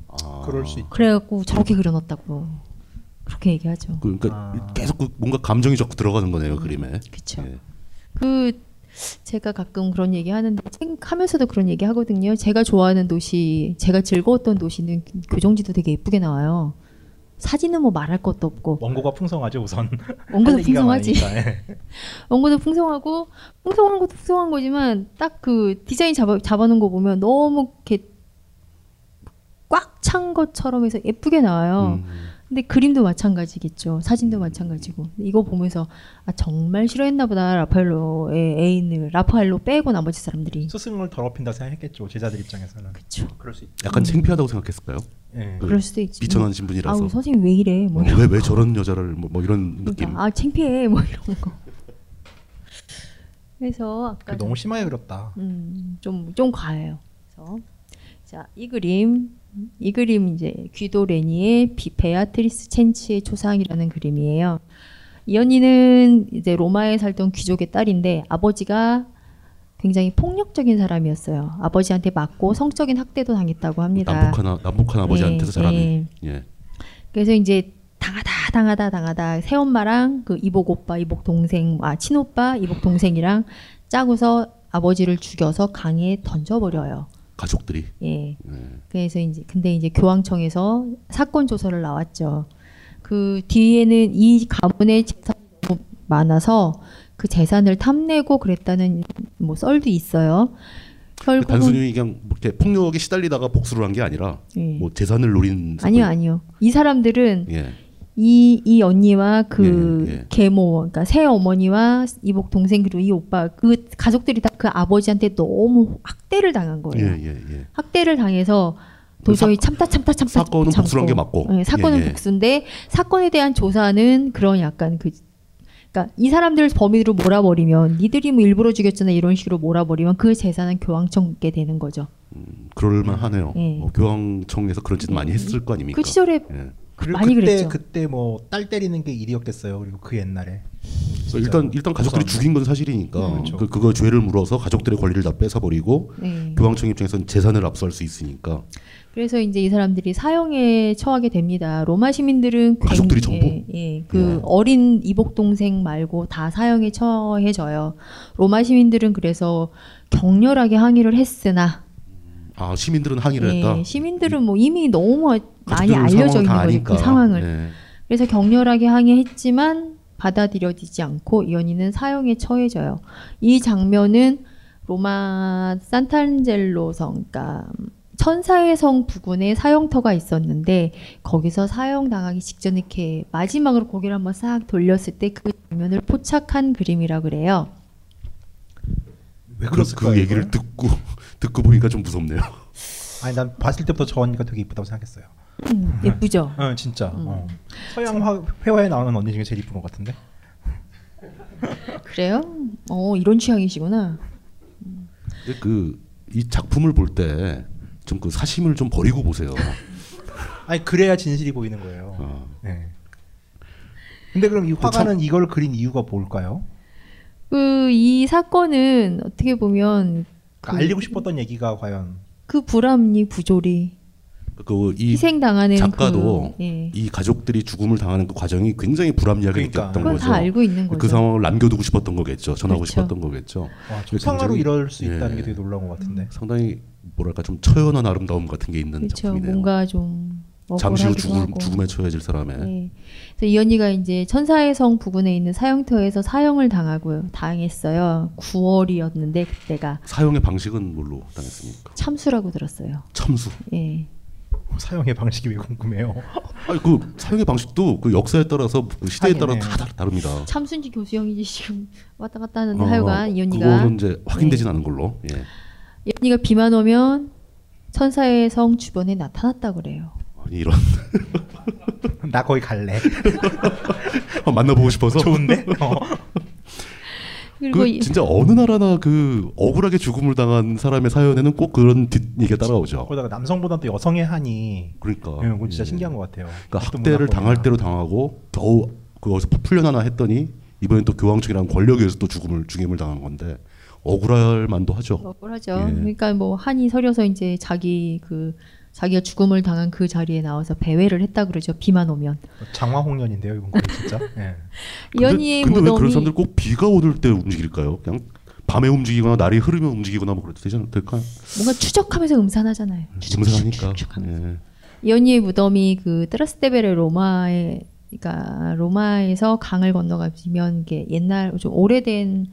S6: 그럴 수 있.
S7: 그래갖고 저렇게 그려놨다고 그렇게 얘기하죠.
S5: 그러니까 계속 그 뭔가 감정이 자꾸 들어가는 거네요 그림에. 예.
S7: 그쵸. 그 제가 가끔 그런 얘기 하는데 책 하면서도 그런 얘기 하거든요. 제가 좋아하는 도시, 제가 즐거웠던 도시는 교정지도 되게 예쁘게 나와요. 사진은 뭐 말할 것도 없고
S6: 원고가 풍성하죠 우선.
S7: 원고도 풍성하지.
S6: 예.
S7: 원고도 풍성하고 풍성한 것도 풍성한 거지만 딱 그 디자인 잡아 잡아놓은 거 보면 너무 이렇게 꽉 찬 것처럼 해서 예쁘게 나와요. 근데 그림도 마찬가지겠죠. 사진도 마찬가지고. 이거 보면서 아 정말 싫어했나 보다 라파엘로의 애인을 라파엘로 빼고 나머지 사람들이
S6: 스승을 더럽힌다 생각했겠죠 제자들 입장에서는.
S7: 그렇죠.
S6: 그럴 수 있죠.
S5: 약간 창피하다고 생각했을까요?
S6: 예.
S5: 그
S7: 그럴 수도 있지.
S5: 비천한 신분이라서.
S7: 아우 선생님 왜 이래?
S5: 뭐왜왜 저런 여자를 뭐, 뭐 이런 느낌.
S7: 그러니까, 아 창피해 뭐 이런 거. 그래서 아까
S6: 너무 심하게 그렸다.
S7: 음좀 좀 과해요. 그래서 자 이 그림 이 그림 이제 귀도 레니의 비 베아트리스 첸치의 초상이라는 그림이에요. 이 언니는 이제 로마에 살던 귀족의 딸인데 아버지가 굉장히 폭력적인 사람이었어요. 아버지한테 맞고 성적인 학대도 당했다고 합니다.
S5: 남북한 남북한 아버지한테서
S7: 예,
S5: 자라는.
S7: 예.
S5: 예.
S7: 그래서 이제 당하다 당하다 당하다 새엄마랑 그 이복 오빠 이복 동생 아 친오빠 이복 동생이랑 짜고서 아버지를 죽여서 강에 던져버려요.
S5: 가족들이.
S7: 예. 그래서 이제 근데 이제 교황청에서 사건 조서를 나왔죠. 그 뒤에는 이 가문의 재산이 너무 많아서 그 재산을 탐내고 그랬다는 뭐 썰도 있어요. 결국은
S5: 단순히 그냥 뭐 이렇게 폭력에 시달리다가 복수를 한 게 아니라
S7: 예.
S5: 뭐 재산을 노린
S7: 아니요, 아니요. 이 사람들은
S5: 예.
S7: 이, 이 언니와 그
S5: 예, 예.
S7: 계모, 그러니까 새 어머니와 이복 동생 그리고 이 오빠 그 가족들이 다 그 아버지한테 너무 학대를 당한 거예요.
S5: 예, 예, 예.
S7: 학대를 당해서 도저히 참다 참다 참다
S5: 사건은
S7: 참고.
S5: 복수한 게 맞고.
S7: 예, 사건은. 복수인데 사건에 대한 조사는 그런 약간 그 그러니까 이 사람들을 범인으로 몰아버리면 니들이 뭐 일부러 죽였잖아 이런 식으로 몰아버리면 그 재산은 교황청 묻게 되는 거죠.
S5: 그럴만 하네요.
S7: 예.
S5: 어, 교황청에서 그런 짓 많이 했을 거 아닙니까?
S7: 그 시절에
S5: 예.
S6: 그리고
S7: 많이
S6: 그때
S7: 그랬죠.
S6: 그때 뭐 딸 때리는 게 일이었겠어요. 그리고 그 옛날에
S5: 그래서 일단 일단 가족들이 죽인 건 사실이니까
S6: 네, 그렇죠.
S5: 그 그거 죄를 물어서 가족들의 권리를 다 뺏어버리고
S7: 네.
S5: 교황청 입장에서는 재산을 압수할 수 있으니까
S7: 그래서 이제 이 사람들이 사형에 처하게 됩니다. 로마 시민들은
S5: 가족들이
S7: 굉-
S5: 전부?
S7: 예, 예. 그 어린 이복 동생 말고 다 사형에 처해져요. 로마 시민들은 그래서 격렬하게 항의를 했으나
S5: 아 시민들은 항의를
S7: 예,
S5: 했다.
S7: 시민들은 뭐 이미 너무 많이
S5: 가족들은
S7: 알려져
S5: 상황을
S7: 있는
S5: 다
S7: 거죠. 그 상황을.
S5: 네.
S7: 그래서 격렬하게 항의했지만 받아들여지지 않고 이 언니는 사형에 처해져요. 이 장면은 로마 산탄젤로 성, 그러니까 천사의 성 부근에 사형터가 있었는데 거기서 사형 당하기 직전에 이렇게 마지막으로 고개를 한번 싹 돌렸을 때 그 장면을 포착한 그림이라 그래요.
S6: 왜
S5: 그,
S6: 그랬을까요,
S5: 그 얘기를? 듣고 듣고 보니까 좀 무섭네요.
S6: 아니 난 봤을 때부터 저 언니가 되게 이쁘다고 생각했어요.
S7: 음, 예쁘죠.
S6: 어 진짜. 어. 서양 화, 회화에 나오는 언니 중에 제일 이쁜 것 같은데.
S7: 그래요? 어 이런 취향이시구나.
S5: 근데 그 이 작품을 볼 때 좀 그 사심을 좀 버리고 보세요.
S6: 아니 그래야 진실이 보이는 거예요.
S5: 어.
S6: 네. 근데 그럼 이 화가는 이걸 그린 이유가 뭘까요?
S7: 그 이 사건은 어떻게 보면
S6: 그러니까 알리고 싶었던 얘기가 과연
S7: 그 불합리 부조리
S5: 그이
S7: 희생당하는
S5: 작가도
S7: 그, 예.
S5: 이 가족들이 죽음을 당하는 그 과정이 굉장히 불합리하게
S6: 그러니까.
S5: 느꼈던 거죠.
S7: 다 알고 있는
S5: 그
S7: 거죠.
S5: 상황을 남겨두고 싶었던 거겠죠. 전하고
S7: 그렇죠.
S5: 싶었던 거겠죠.
S6: 와,
S5: 굉장히,
S6: 이럴 수 있다는
S5: 예,
S6: 게 되게 놀라운 것 같은데.
S5: 상당히 뭐랄까 좀 처연한 아름다움 같은 게 있는
S7: 그렇죠.
S5: 작품이네요.
S7: 뭔가 좀
S5: 잠시 후
S7: 하고.
S5: 죽음에 처해질 사람의
S7: 네. 그래서 이 언니가 이제 천사의 성 부근에 있는 사형터에서 사형을 당하고 당했어요. 9월이었는데 그때가
S5: 사용의 방식은 뭘로 당했습니까?
S7: 참수라고 들었어요.
S5: 참수.
S7: 예.
S6: 사용의 방식이 왜 궁금해요?
S5: 아니 그 사용의 방식도 그 역사에 따라서 그 시대에 따라
S7: 하긴,
S5: 다 다- 다릅니다.
S7: 참수인지 교수형이지 지금 왔다 갔다 하는데
S5: 어,
S7: 하여간 이 언니가
S5: 그거는 이제 확인되진 않은 걸로. 예.
S7: 이 언니가 비만 오면 천사의 성 주변에 나타났다 그래요.
S5: 이런
S6: 나 거기 갈래.
S5: 어, 만나보고 싶어서
S6: 좋은데? 어.
S7: 그 이-
S5: 진짜 어느 나라나 그 억울하게 죽음을 당한 사람의 사연에는 꼭 그런 뒷 얘기가 따라오죠.
S6: 거기다가 남성보다 또 여성의 한이
S5: 그러니까
S6: 예, 그건 진짜 신기한 것 같아요.
S5: 그러니까 학대를. 당할 대로 당하고 겨우 그것을 풀려나나 했더니 이번엔 또 교황청이라는 권력에 의해서 또 죽음을 죽임을 당한 건데 억울할 만도 하죠.
S7: 억울하죠.
S5: 예.
S7: 그러니까 뭐 한이 서려서 이제 자기 그 자기가 죽음을 당한 그 자리에 나와서 배회를 했다 그러죠. 비만 오면.
S6: 장화홍련인데요, 이건 거의 진짜. 예.
S7: 이 언니의
S5: 근데 왜 그런
S7: 무덤이
S5: 사람들 꼭 비가 오를 때 움직일까요? 그냥 밤에 움직이거나 날이 흐르면 움직이거나 뭐 그래도 되지 않- 될까요?
S7: 뭔가 추적하면서 음산하잖아요.
S5: 음산하니까. 예.
S7: 이 언니의 무덤이 그 트라스테베레 로마에 그러니까 로마에서 강을 건너가면 이게 옛날 좀 오래된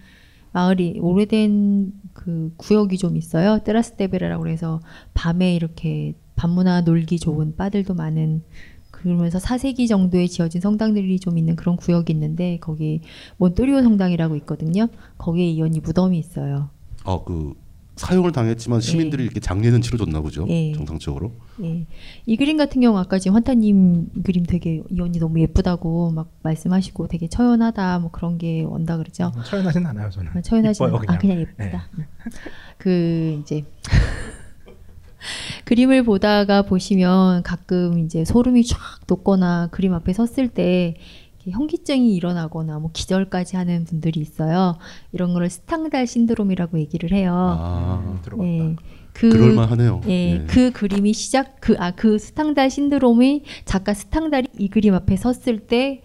S7: 마을이 오래된 그 구역이 좀 있어요. 트라스테베레라고 그래서 밤에 이렇게 밤문화 놀기 좋은 바들도 많은 그러면서 4세기 정도에 지어진 성당들이 좀 있는 그런 구역이 있는데 거기 몬토리오 성당이라고 있거든요. 거기에 이 언니 무덤이 있어요.
S5: 아그 사용을 당했지만 시민들이 이렇게 장례는 치러줬나 보죠.
S7: 예.
S5: 정상적으로.
S7: 예. 이 그림 같은 경우 아까 지금 환타님 그림 되게 이 언니 너무 예쁘다고 막 말씀하시고 되게 처연하다 뭐 그런 게 온다 그러죠.
S6: 처연하진 않아요, 저는.
S7: 아, 처연하지
S6: 이뻐요,
S7: 않- 아 그냥 예쁘다. 그 이제 그림을 보다가 보시면 가끔 이제 소름이 쫙 돋거나 그림 앞에 섰을 때 현기증이 일어나거나 뭐 기절까지 하는 분들이 있어요. 이런 거를 스탕달 신드롬이라고 얘기를 해요.
S5: 아,
S7: 예.
S5: 그럴만하네요.
S7: 예,
S5: 예.
S7: 그 그림이 시작 그 아 그 스탕달 신드롬이 작가 스탕달이 이 그림 앞에 섰을 때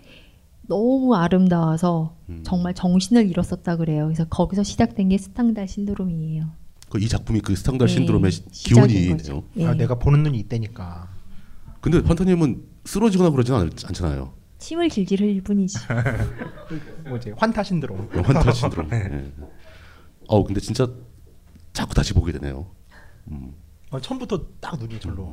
S7: 너무 아름다워서
S5: 음.
S7: 정말 정신을 잃었었다 그래요. 그래서 거기서 시작된 게 스탕달 신드롬이에요.
S5: 그 이 작품이 그 스탕달
S7: 예,
S5: 신드롬의
S7: 시작인
S5: 기원이네요.
S7: 예.
S6: 아, 내가 보는 눈이 이때니까.
S5: 근데 환타님은 쓰러지거나 그러진 않, 않잖아요.
S7: 침을 질질 흘릴 뿐이지.
S6: 뭐지? 환타 신드롬.
S5: 환타 신드롬.
S6: 네.
S5: 예. 어 근데 진짜 자꾸 다시 보게 되네요. 음.
S6: 어, 처음부터 딱 눈이 절로.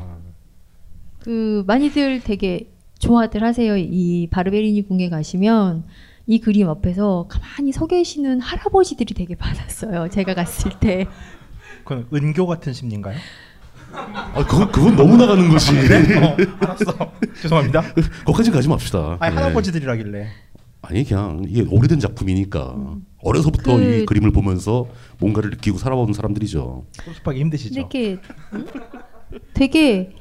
S7: 그 많이들 되게 좋아들 하세요. 이 바르베리니 궁에 가시면 이 그림 앞에서 가만히 서 계시는 할아버지들이 되게 많았어요. 제가 갔을 때.
S6: 그건 은교 같은 심리인가요?
S5: 아, 그건, 그건 너무 나가는 거지.
S6: 그래? 어, 알았어. 죄송합니다.
S5: 거기까지 가지 맙시다.
S6: 아니
S5: 예.
S6: 할아버지들이라길래.
S5: 아니 그냥 이게 오래된 작품이니까 어려서부터
S7: 그-
S5: 이 그림을 보면서 뭔가를 느끼고 살아온 사람들이죠.
S6: 소습하기 힘드시죠?
S7: 이렇게 음? 되게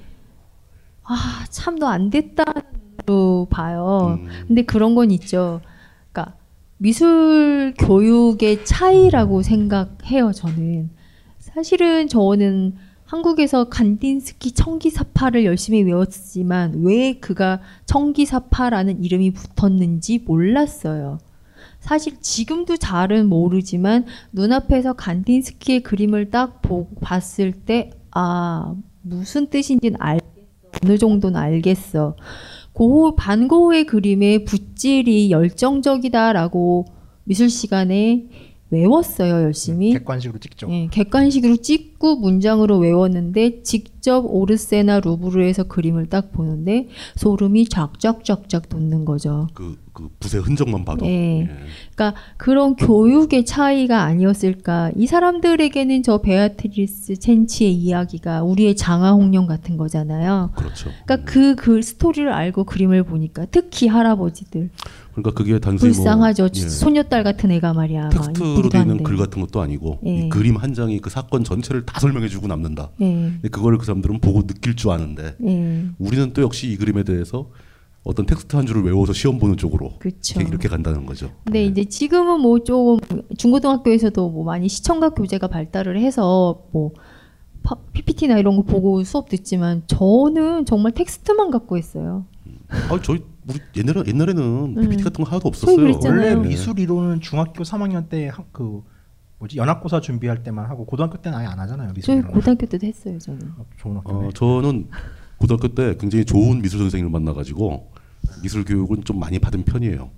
S7: 아 참 너 안 됐다로 봐요.
S5: 음.
S7: 근데 그런 건 있죠. 그러니까 미술 교육의 차이라고 생각해요. 저는 사실은 저는 한국에서 간딘스키 청기사파를 열심히 외웠지만 왜 그가 청기사파라는 이름이 붙었는지 몰랐어요. 사실 지금도 잘은 모르지만 눈앞에서 간딘스키의 그림을 딱 보고 봤을 때 아 무슨 뜻인지는 알겠어 어느 정도는 알겠어 고호 반고흐의 그림의 붓질이 열정적이다라고 미술 시간에 외웠어요 열심히
S6: 객관식으로 찍죠.
S7: 예, 객관식으로 찍고 문장으로 외웠는데 직접 오르세나 루브르에서 그림을 딱 보는데 소름이 쫙쫙쫙쫙 돋는 거죠.
S5: 그, 그 붓의 흔적만 봐도.
S7: 예. 그러니까 그런 교육의 차이가 아니었을까. 이 사람들에게는 저 베아트리스 첸치의 이야기가 우리의 장화홍련 같은 거잖아요.
S5: 그렇죠.
S7: 그러니까 그, 그 스토리를 알고 그림을 보니까 특히 할아버지들
S5: 그러니까 그게 단순히
S7: 불쌍하죠.
S5: 뭐, 예.
S7: 손녀딸 같은 애가 말이야. 막
S5: 텍스트로
S7: 한데.
S5: 글 같은 것도 아니고
S7: 예.
S5: 이 그림 한 장이 그 사건 전체를 다 설명해주고 남는다.
S7: 예.
S5: 그거를 그 사람들은 보고 느낄 줄 아는데
S7: 예.
S5: 우리는 또 역시 이 그림에 대해서 어떤 텍스트 한 줄을 외워서 시험 보는 쪽으로
S7: 그쵸.
S5: 이렇게, 이렇게 간다는 거죠.
S7: 근데 이제 지금은 뭐 조금 중고등학교에서도 뭐 많이 시청각 교재가 발달을 해서 뭐 파- PPT나 이런 거 보고 수업 듣지만 저는 정말 텍스트만 갖고 있어요.
S5: 아, 저희 우리 옛날에 옛날에는 PPT 같은 거 하나도 없었어요.
S6: 원래
S5: 네.
S6: 미술 이론은 중학교 3학년 때그 뭐지 연합고사 준비할 때만 하고 고등학교 때는 아예 안 하잖아요. 미술
S7: 저희
S6: 이론.
S7: 고등학교 때도 했어요, 저는.
S6: 좋은 학교.
S5: 어, 저는 고등학교 때 굉장히 좋은 미술 선생님을 만나가지고 미술 교육은 좀 많이 받은 편이에요.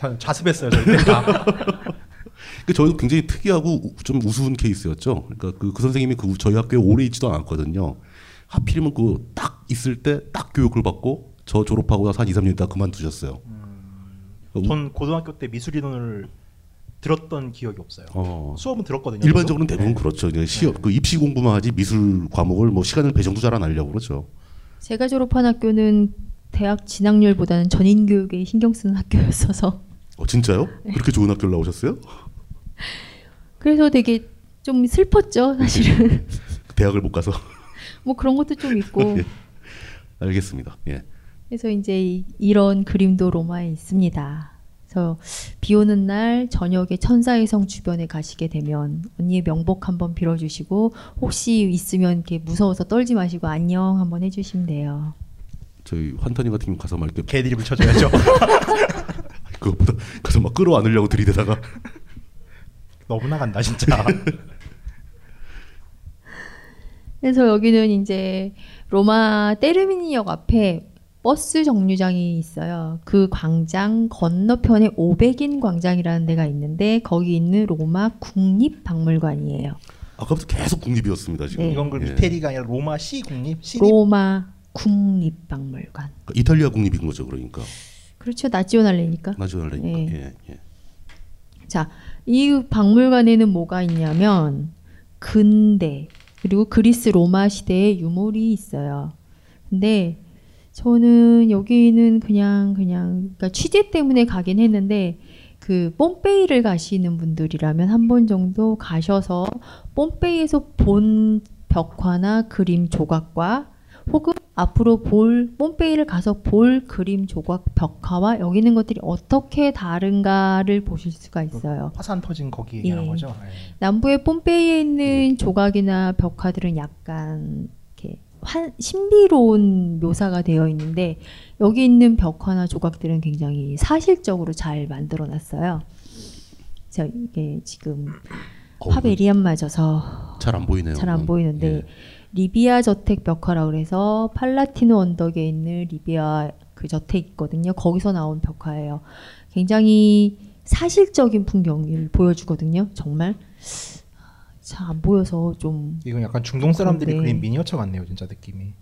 S6: 다 자습했어요 저희 때. 다.
S5: 그 저희도 굉장히 특이하고 우- 좀 우스운 케이스였죠. 그러니까 그, 그 선생님이 그 저희 학교에 오래 있지도 않았거든요. 하필이면 그딱 있을 때 딱 교육을 받고 저 졸업하고 나서 한 2, 3년 있다 그만두셨어요. 그러니까
S6: 전 고등학교 때 미술 이론을 들었던 기억이 없어요.
S5: 어.
S6: 수업은 들었거든요.
S5: 일반적으로는. 대부분 그렇죠. 이제 시험 그 입시 공부만 하지 미술 과목을 뭐 시간을 배정도 잘안 하려고 그러죠.
S7: 제가 졸업한 학교는 대학 진학률보다는 전인 교육에 신경 쓰는 학교였어서
S5: 어 진짜요? 그렇게 좋은 학교를 나오셨어요?
S7: 그래서 되게 좀 슬펐죠, 사실은.
S5: 대학을 못 가서.
S7: 뭐 그런 것도 좀 있고.
S5: 예. 알겠습니다. 예.
S7: 그래서 이제 이, 이런 그림도 로마에 있습니다. 그래서 비 오는 날 저녁에 천사의 성 주변에 가시게 되면 언니의 명복 한번 빌어주시고 혹시 있으면 이렇게 무서워서 떨지 마시고 안녕 한번 해주시면 돼요.
S5: 저희 환타님 같은 경우 가서 막 이렇게
S6: 개드립을 쳐줘야죠.
S5: 그것보다 가서 막 끌어안으려고 들이대다가
S6: 너무 나간다 진짜.
S7: 그래서 여기는 이제 로마 테르미니역 앞에 버스 정류장이 있어요. 그 광장 건너편에 오백인 광장이라는 데가 있는데 거기 있는 로마 국립박물관이에요.
S5: 아까부터 계속 국립이었습니다 지금.
S7: 네.
S6: 이건 그
S5: 예.
S6: 이태리가 아니라 로마 시 국립 시
S7: 로마 국립박물관.
S5: 그러니까 이탈리아 국립인 거죠, 그러니까.
S7: 그렇죠. 나지오날레니까.
S5: 나지오날레니까.
S7: 예.
S5: 예. 예.
S7: 자, 이 박물관에는 뭐가 있냐면 근대 그리고 그리스 로마 시대의 유물이 있어요. 근데 저는 여기는 그냥 그냥 그러니까 취재 때문에 가긴 했는데 그 뽐페이를 가시는 분들이라면 한 번 정도 가셔서 뽐페이에서 본 벽화나 그림 조각과 혹은 앞으로 볼 뽐페이를 가서 볼 그림 조각 벽화와 여기 있는 것들이 어떻게 다른가를 보실 수가 있어요.
S6: 화산 터진 거기
S7: 예.
S6: 거죠. 예.
S7: 남부의 뽐페이에 있는 조각이나 벽화들은 약간 이렇게 환, 신비로운 묘사가 되어 있는데 여기 있는 벽화나 조각들은 굉장히 사실적으로 잘 만들어 놨어요. 자, 이게 지금 화밸이 안 맞아서
S5: 잘 안 보이네요.
S7: 잘 안. 보이는데
S5: 예.
S7: 리비아 저택 벽화라 그래서 팔라티노 언덕에 있는 리비아 그 저택 있거든요. 거기서 나온 벽화예요. 굉장히 사실적인 풍경을 보여주거든요. 정말 잘 안 보여서 좀
S6: 이건 약간 중동 사람들이
S7: 그런데
S6: 그린 미니어처 같네요, 진짜 느낌이.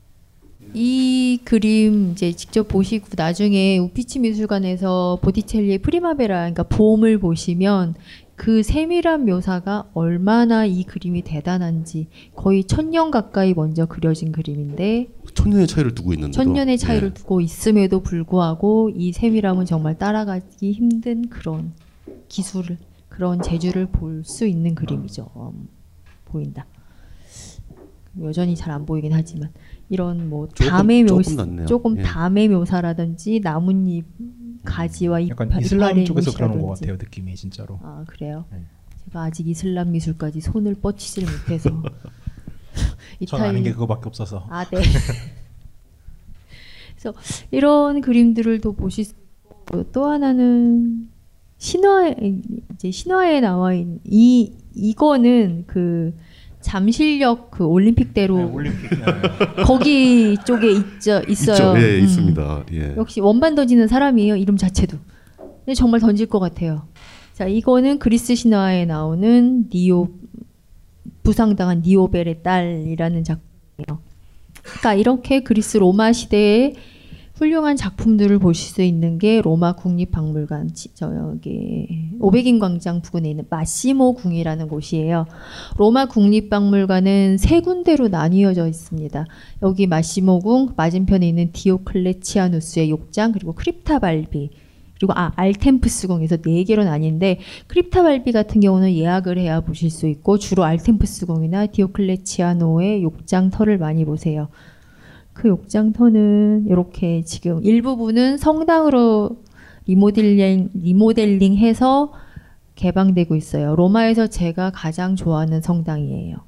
S7: 이 그림 이제 직접 보시고 나중에 우피치 미술관에서 보티첼리의 프리마베라 그러니까 봄을 보시면 그 세밀한 묘사가 얼마나 이 그림이 대단한지 거의 천년 가까이 먼저 그려진 그림인데
S5: 천년의 차이를 두고 있는데도
S7: 천년의 차이를
S5: 예.
S7: 두고 있음에도 불구하고 이 세밀함은 정말 따라가기 힘든 그런 기술을 그런 재주를 볼 수 있는 그림이죠. 음, 보인다. 여전히 잘 안 보이긴 하지만 이런 뭐
S5: 조금-
S7: 담의 묘
S5: 조금.
S7: 조금
S5: 예.
S7: 담의 묘사라든지 나뭇잎 가지와 잎
S6: 약간 이슬람 쪽에서 그러는 것. 같아요, 느낌이 진짜로.
S7: 아 그래요?
S6: 네.
S7: 제가 아직 이슬람 미술까지 손을 뻗치지를 못해서
S6: 전 아는 게 그거밖에 없어서.
S7: 아 네. 그래서 이런 그림들을 또 보실 또 하나는 신화 이제 신화에 나와 있는 이 이거는 그 잠실역 그 올림픽대로
S6: 네, 올림픽.
S7: 거기 쪽에 있죠 있어요.
S5: 있죠. 예,
S7: 음.
S5: 있습니다. 예.
S7: 역시 원반 던지는 사람이에요. 이름 자체도. 근데 정말 던질 것 같아요. 자, 이거는 그리스 신화에 나오는 니오 부상당한 니오베의 딸이라는 작품이에요. 그러니까 이렇게 그리스 로마 시대의 훌륭한 작품들을 보실 수 있는 게 로마 국립박물관 지- 저기 오백인 광장 부근에 있는 마시모 궁이라는 곳이에요. 로마 국립박물관은 세 군데로 나뉘어져 있습니다. 여기 마시모 궁 맞은편에 있는 디오클레치아누스의 욕장 그리고 크립타 발비 그리고 아 알템프스 궁에서 네 개로 나뉜데 크립타 발비 같은 경우는 예약을 해야 보실 수 있고 주로 알템프스 궁이나 디오클레치아노의 욕장 터를 많이 보세요. 그 욕장터는 이렇게 지금 일부분은 성당으로 리모델링 리모델링 해서 개방되고 있어요. 로마에서 제가 가장 좋아하는 성당이에요.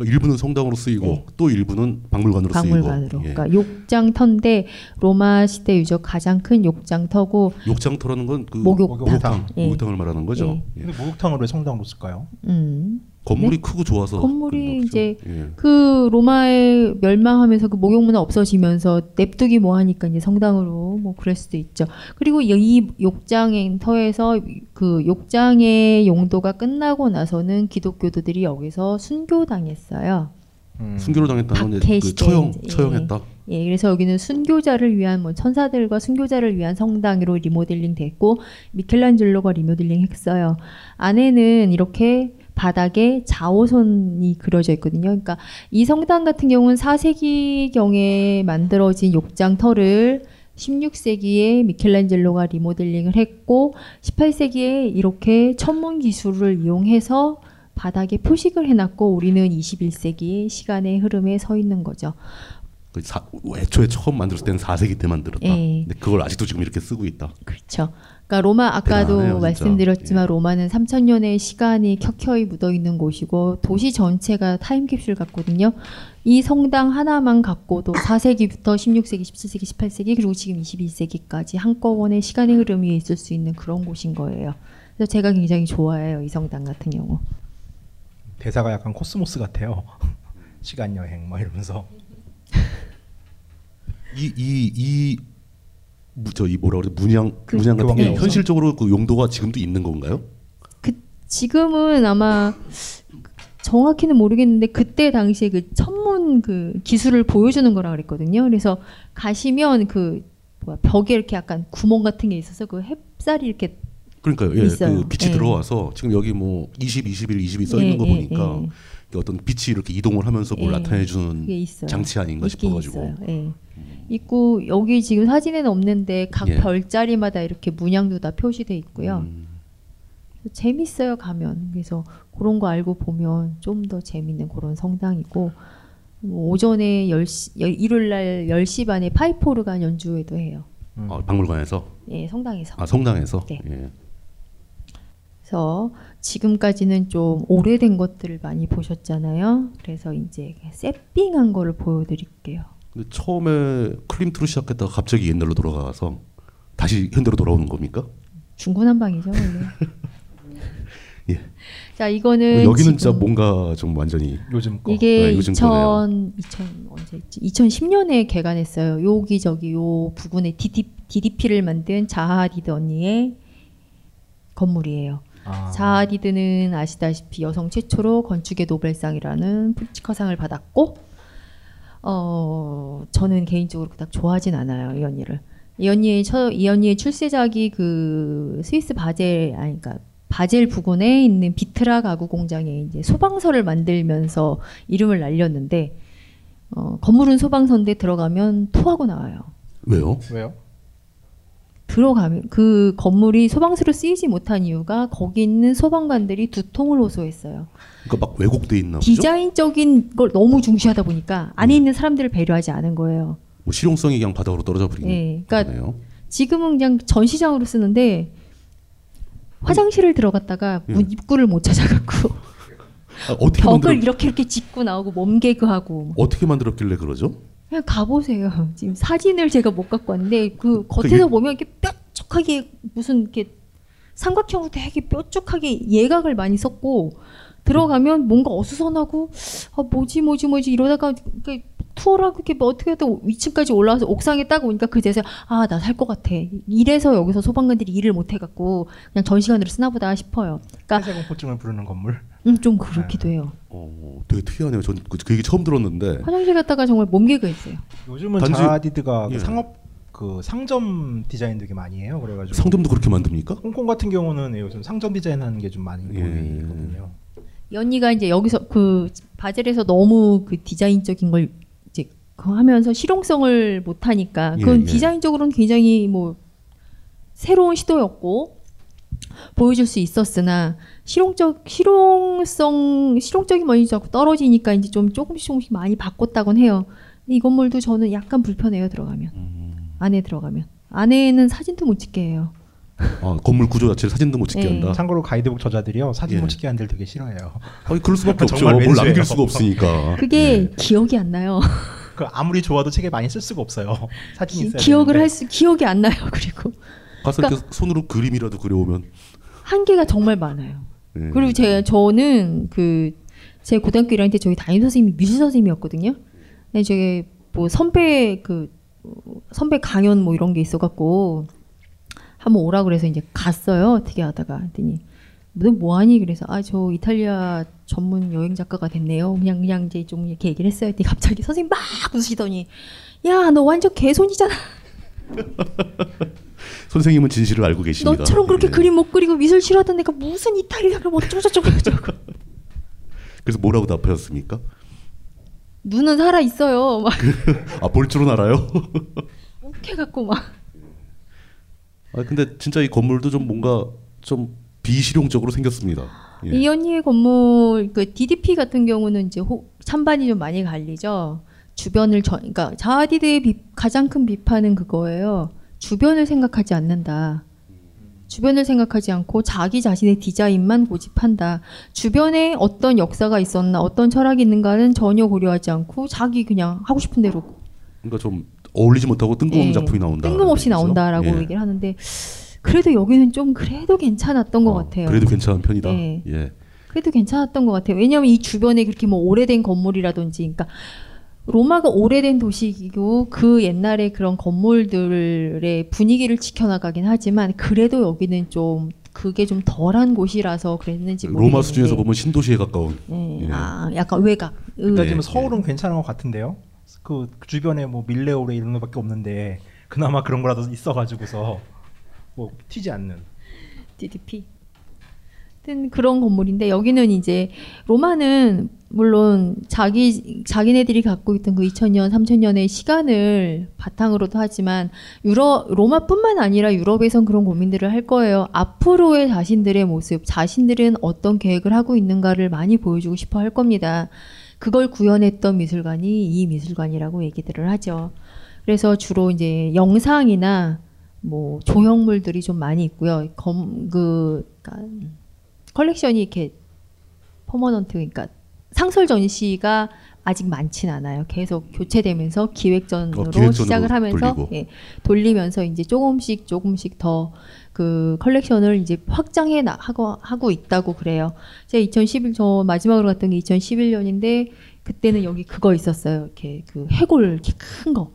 S5: 일부는 성당으로 쓰이고 또 일부는 박물관으로,
S7: 네. 박물관으로.
S5: 쓰이고. 예.
S7: 그러니까 욕장터인데 로마 시대 유적 가장 큰 욕장터고
S5: 욕장터라는 건그
S7: 목욕탕. 예.
S5: 목욕탕을 말하는 거죠. 예.
S6: 근데 목욕탕을 왜 성당으로 쓸까요?
S7: 음.
S5: 건물이
S7: 네?
S5: 크고 좋아서
S7: 건물이 이제
S5: 예.
S7: 그 로마에 멸망하면서 그 목욕 문화 없어지면서 냅두기 뭐 하니까 이제 성당으로 뭐 그럴 수도 있죠. 그리고 이 욕장터에서 그 욕장의 용도가 끝나고 나서는 기독교도들이 여기서 순교당했어요.
S5: 순교를 당했다는 그 처형
S7: 이제, 예.
S5: 처형했다.
S7: 예, 그래서 여기는 순교자를 위한 뭐 천사들과 순교자를 위한 성당으로 리모델링 됐고 미켈란젤로가 리모델링 했어요. 안에는 이렇게 바닥에 자오선이 그려져 있거든요. 그러니까 이 성당 같은 경우는 4세기경에 만들어진 욕장 터를 16세기에 미켈란젤로가 리모델링을 했고 18세기에 이렇게 천문 기술을 이용해서 바닥에 표식을 해놨고 우리는 21세기의 시간의 흐름에 서 있는 거죠.
S5: 그 사, 애초에 처음 만들었을 때는 4세기 때 만들었다.
S7: 예.
S5: 근데 그걸 아직도 지금 이렇게 쓰고 있다.
S7: 그렇죠. 그러니까 로마 아까도
S5: 대단하네요, 진짜. 예.
S7: 말씀드렸지만 로마는 3천년의 시간이 켜켜이 묻어 있는 곳이고 도시 전체가 타임캡슐 같거든요. 이 성당 하나만 갖고도 4세기부터 16세기, 17세기, 18세기 그리고 지금 21세기까지 한꺼번에 시간의 흐름 위에 있을 수 있는 그런 곳인 거예요. 그래서 제가 굉장히 좋아해요. 이 성당 같은 경우.
S6: 대사가 약간 코스모스 같아요. 시간 여행 뭐 이러면서.
S5: 이 이 이 저이 뭐라 그래 문양
S7: 그-
S5: 문양 같은 게
S7: 네.
S5: 현실적으로 그 용도가 지금도 있는 건가요?
S7: 지금은 아마 정확히는 모르겠는데 그때 당시에 그 천문 그 기술을 보여주는 거라 그랬거든요. 그래서 가시면 그 뭐야 벽에 이렇게 약간 구멍 같은 게 있어서 그 햇살이 이렇게
S5: 그러니까요. 예,
S7: 있어요.
S5: 그 빛이
S7: 예.
S5: 들어와서 지금 여기 뭐 20, 21, 22써 있는
S7: 예,
S5: 거
S7: 예,
S5: 보니까
S7: 예.
S5: 어떤 빛이 이렇게 이동을 하면서 뭘
S7: 예,
S5: 나타내 주는. 장치 아닌가
S7: 있긴
S5: 싶어 가지고.
S7: 있어요. 예. 있고 여기 지금 사진에는 없는데 각
S5: 예.
S7: 별자리마다 이렇게 문양도 다 표시돼 있고요.
S5: 음.
S7: 재밌어요 가면 그래서 그런 거 알고 보면 좀 더 재밌는 그런 성당이고 뭐 오전에 10시, 열- 일요일 날 10시 반에 파이프 오르간 연주회도 해요.
S5: 어, 박물관에서.
S7: 예, 성당에서.
S5: 아 성당에서.
S7: 네.
S5: 예.
S7: 그래서 지금까지는 좀 오래된 것들을 많이 보셨잖아요. 그래서 이제 세핑한 거를 보여드릴게요.
S5: 근데 처음에 클림트로 시작했다가 갑자기 옛날로 돌아가서 다시 현대로 돌아오는 겁니까?
S7: 중구난방이죠.
S5: 예.
S7: 자 이거는
S5: 여기는
S7: 지금
S5: 진짜 뭔가 좀 완전히
S6: 요즘
S7: 이게
S5: 네, 요즘 거네요.
S7: 2000, 2000 언제였지? 2010년에 개관했어요. 여기 저기 요 부근에 DD, DDP를 만든 자하 하디드 언니의 건물이에요.
S6: 아.
S7: 자하 하디드는 아시다시피 여성 최초로 건축의 노벨상이라는 프리츠커상을 받았고 어 저는 개인적으로 그닥 좋아하진 않아요 이 언니를 이 언니의 처, 이 언니의 출세작이 그 스위스 바젤 아니 그러니까 바젤 부근에 있는 비트라 가구 공장에 이제 소방서를 만들면서 이름을 날렸는데 어, 건물은 소방서인데 들어가면 토하고 나와요.
S5: 왜요?
S6: 왜요?
S7: 들어가면 그 건물이 소방서로 쓰이지 못한 이유가 거기 있는 소방관들이 두통을 호소했어요.
S5: 그러니까 막 왜곡돼 있나 보죠.
S7: 디자인적인 걸 너무 중시하다 보니까 안에 있는 사람들을 배려하지 않은 거예요.
S5: 뭐 실용성이 그냥 바닥으로 떨어져 버리는
S7: 예, 그러니까
S5: 거네요.
S7: 지금은 그냥 전시장으로 쓰는데 화장실을 들어갔다가 문 입구를 못 찾아갖고
S5: 아,
S7: 벽을
S5: 만들어
S7: 이렇게 이렇게 짚고 나오고 몸개그하고
S5: 어떻게 만들었길래 그러죠?
S7: 그냥 가보세요. 지금 사진을 제가 못 갖고 왔는데 그 겉에서
S5: 그게-
S7: 보면 이렇게 뾰족하게 무슨 이렇게 삼각형으로 되게 뾰족하게 예각을 많이 썼고 들어가면 뭔가 어수선하고 아 뭐지 뭐지 뭐지 이러다가 이렇게 투어라고 이렇게 뭐 어떻게 하다 위층까지 올라와서 옥상에 딱 오니까 그제서 아나 살 것 같아 이래서 여기서 소방관들이 일을 못 해갖고 그냥 전시관으로 쓰나 보다 싶어요. 그러니까
S6: 폐쇄공포증을 부르는 건물.
S7: 음, 좀 그렇기도 해요.
S5: 어, 되게 특이하네요. 전 그 얘기 처음 들었는데
S7: 화장실 갔다가 정말 몸개그 했어요.
S6: 요즘은
S5: 단지-
S6: 자하디드가 그
S5: 예.
S6: 상업 그 상점 디자인 되게 많이 해요. 그래가지고
S5: 상점도 그렇게 만듭니까?
S6: 홍콩 같은 경우는 요즘 상점 디자인하는 게 좀 많이
S5: 예.
S6: 보이거든요.
S7: 이 언니가 이제 여기서 그 바젤에서 너무 그 디자인적인 걸 이제 그거 하면서 실용성을 못 하니까 그건
S5: 예, 예.
S7: 디자인적으로는 굉장히 뭐 새로운 시도였고 보여줄 수 있었으나 실용적 실용성 실용적인 면이 자꾸 떨어지니까 이제 좀 조금씩 조금씩 많이 바꿨다곤 해요. 이 건물도 저는 약간 불편해요 들어가면 안에 들어가면 안에는 사진도 못 찍게 해요.
S5: 아, 건물 구조 자체를 사진도 못 찍게
S7: 예.
S5: 한다.
S6: 참고로 가이드북 저자들이요 사진
S5: 예.
S6: 못 찍게 데를 되게 싫어해요.
S5: 아니 그럴 수밖에 없죠.
S6: 정말
S5: 뭘. 남길 수가 없으니까.
S7: 그게 기억이 안 나요.
S6: 그 아무리 좋아도 책에 많이 쓸 수가 없어요. 사진이
S7: 기,
S6: 있어야
S7: 기억을. 할 수 기억이 안 나요. 그리고
S5: 가서
S7: 그러니까-
S5: 이렇게 손으로 그림이라도 그려오면.
S7: 한계가 정말 많아요.
S5: 예.
S7: 그리고 제 저는 그 제 고등학교 1학년 때 저희 담임 선생님이 미술 선생님이었거든요. 근데 저게 뭐 선배 그 어, 선배 강연 뭐 이런 게 있어갖고 한번 오라 그래서 이제 갔어요. 어떻게 하다가 했더니 너 뭐하니? 그래서 아 저 이탈리아 전문 여행 작가가 됐네요. 그냥 그냥 이제 좀 이렇게 얘기를 했어요. 했더니 갑자기 선생님 막 웃으시더니 야 너 완전 개손이잖아.
S5: 선생님은 진실을 알고 계십니다.
S7: 너처럼 그렇게
S5: 예.
S7: 그림 못 그리고 미술 싫어하던 애가 무슨 이탈리아를 뭐 어쩌고저쩌고 저쩌고
S5: 그래서 뭐라고 답하셨습니까?
S7: 눈은 살아 있어요. 막
S5: 아, 볼 줄은 알아요?
S7: 욱해 갖고 막
S5: 아, 근데 진짜 이 건물도 좀 뭔가 좀 비실용적으로 생겼습니다. 예.
S7: 이 언니의 건물 그 DDP 같은 경우는 이제 호, 찬반이 좀 많이 갈리죠. 주변을 전 그러니까 자하디드의 비, 가장 큰 비판은 그거예요. 주변을 생각하지 않는다. 주변을 생각하지 않고 자기 자신의 디자인만 고집한다. 주변에 어떤 역사가 있었나, 어떤 철학이 있는가는 전혀 고려하지 않고 자기 그냥 하고 싶은 대로
S5: 그러니까 좀 어울리지 못하고 뜬금없는
S7: 예,
S5: 작품이 나온다.
S7: 뜬금없이? 나온다라고
S5: 예.
S7: 얘기를 하는데 그래도 여기는 좀 그래도 괜찮았던 것 같아요.
S5: 그래도 괜찮은 편이다.
S7: 예.
S5: 예.
S7: 그래도 괜찮았던 것 같아요. 왜냐하면 이 주변에 그렇게 뭐 오래된 건물이라든지, 그러니까 로마가 오래된 도시이고 그 옛날에 그런 건물들의 분위기를 지켜나가긴 하지만 그래도 여기는 좀 그게 좀 덜한 곳이라서 그랬는지 모르겠는데.
S5: 로마 수준에서 보면 신도시에 가까운.
S7: 예.
S5: 예.
S7: 아, 약간 외곽.
S6: 그러니까
S7: 음.
S6: 지금 서울은 괜찮은 것 같은데요. 그 주변에 뭐 밀레오레 이런 거밖에 없는데 그나마 그런 거라도 있어가지고서 뭐 튀지 않는.
S7: DDP. 그런 건물인데 여기는 이제 로마는 물론 자기 자기네들이 갖고 있던 그 2000년, 3000년의 시간을 바탕으로도 하지만 유럽 로마뿐만 아니라 유럽에선 그런 고민들을 할 거예요. 앞으로의 자신들의 모습, 자신들은 어떤 계획을 하고 있는가를 많이 보여주고 싶어 할 겁니다. 그걸 구현했던 미술관이 이 미술관이라고 얘기들을 하죠. 그래서 주로 이제 영상이나 뭐 조형물들이 좀 많이 있고요. 검, 그, 그러니까 컬렉션이 이렇게 permanent, 그러니까 상설 전시가 아직 많진 않아요. 계속 교체되면서 기획전으로,
S5: 어, 기획전으로
S7: 시작을 하면서
S5: 돌리고.
S7: 예, 돌리면서 이제 조금씩 조금씩 더 그 컬렉션을 이제 확장해 나 하고 하고 있다고 그래요. 제가 2011 저 마지막으로 갔던 게 2011년인데 그때는 여기 그거 있었어요. 이렇게 그 해골 이렇게 큰 거.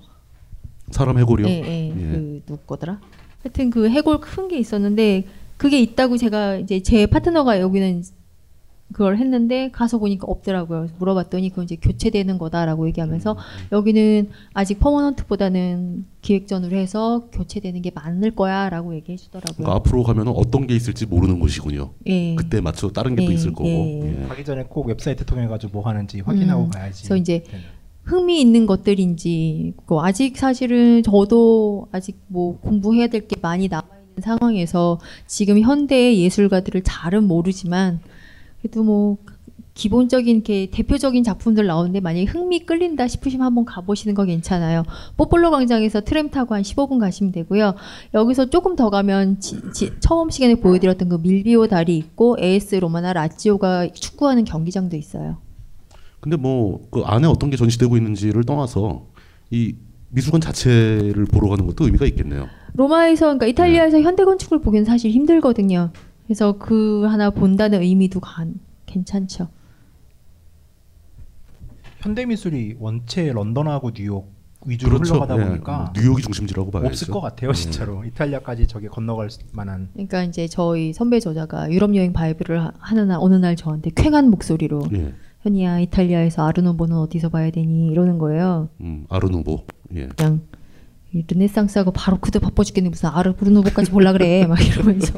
S5: 사람 해골이요?
S7: 예, 예.
S5: 예.
S7: 그 누구 거더라? 하여튼 그 해골 큰 게 있었는데 그게 있다고 제가 이제 제 파트너가 여기는 그걸 했는데 가서 보니까 없더라고요. 물어봤더니 그건 이제 교체되는 거다라고 얘기하면서 여기는 아직 퍼머넌트보다는 기획전으로 해서 교체되는 게 많을 거야라고 얘기해 주더라고요.
S5: 그러니까 앞으로 가면 어떤 게 있을지 모르는 곳이군요.
S7: 예.
S5: 그때 맞춰 다른 게또
S7: 예,
S5: 있을 거고.
S7: 예.
S5: 예.
S6: 가기 전에 꼭 웹사이트 통해 가지고 뭐 하는지 확인하고
S7: 음,
S6: 가야지.
S7: 그래서 이제 흥미 있는 것들인지 그 아직 사실은 저도 아직 뭐 공부해야 될 게 많이 남아 상황에서 지금 현대의 예술가들을 잘은 모르지만 그래도 뭐 기본적인 이렇게 대표적인 작품들 나오는데 만약에 흥미 끌린다 싶으시면 한번 가보시는 거 괜찮아요. 뽀폴로 광장에서 트램 타고 한 15분 가시면 되고요. 여기서 조금 더 가면 지- 지- 처음 시간에 보여드렸던 그 밀비오 다리 있고 AS 로마나 라치오가 축구하는 경기장도 있어요.
S5: 근데 뭐 그 안에 어떤 게 전시되고 있는지를 떠나서 이 미술관 자체를 보러 가는 것도 의미가 있겠네요.
S7: 로마에서 그러니까 이탈리아에서 현대 건축을 보기는 사실 힘들거든요. 그래서 그 하나 본다는 의미도 간, 괜찮죠.
S6: 현대 미술이 원체 런던하고 뉴욕 위주로
S5: 그렇죠.
S6: 흘러가다
S5: 예,
S6: 보니까
S5: 뉴욕이 중심지라고 봐야죠.
S6: 없을 것 같아요,
S5: 예.
S6: 진짜로. 이탈리아까지 저기 건너갈 만한.
S7: 그러니까 이제 저희 선배 저자가 유럽 여행 바이블을 하- 하는 날 어느 날 저한테 퀭한 목소리로
S5: 예.
S7: 현이야 이탈리아에서 아르누보는 어디서 봐야 되니 이러는 거예요.
S5: 음, 아르누보. 예.
S7: 그냥 이 르네상스하고 바로크도 바빠 죽겠네 무슨 아르누보까지 볼라 그래 막 이러면서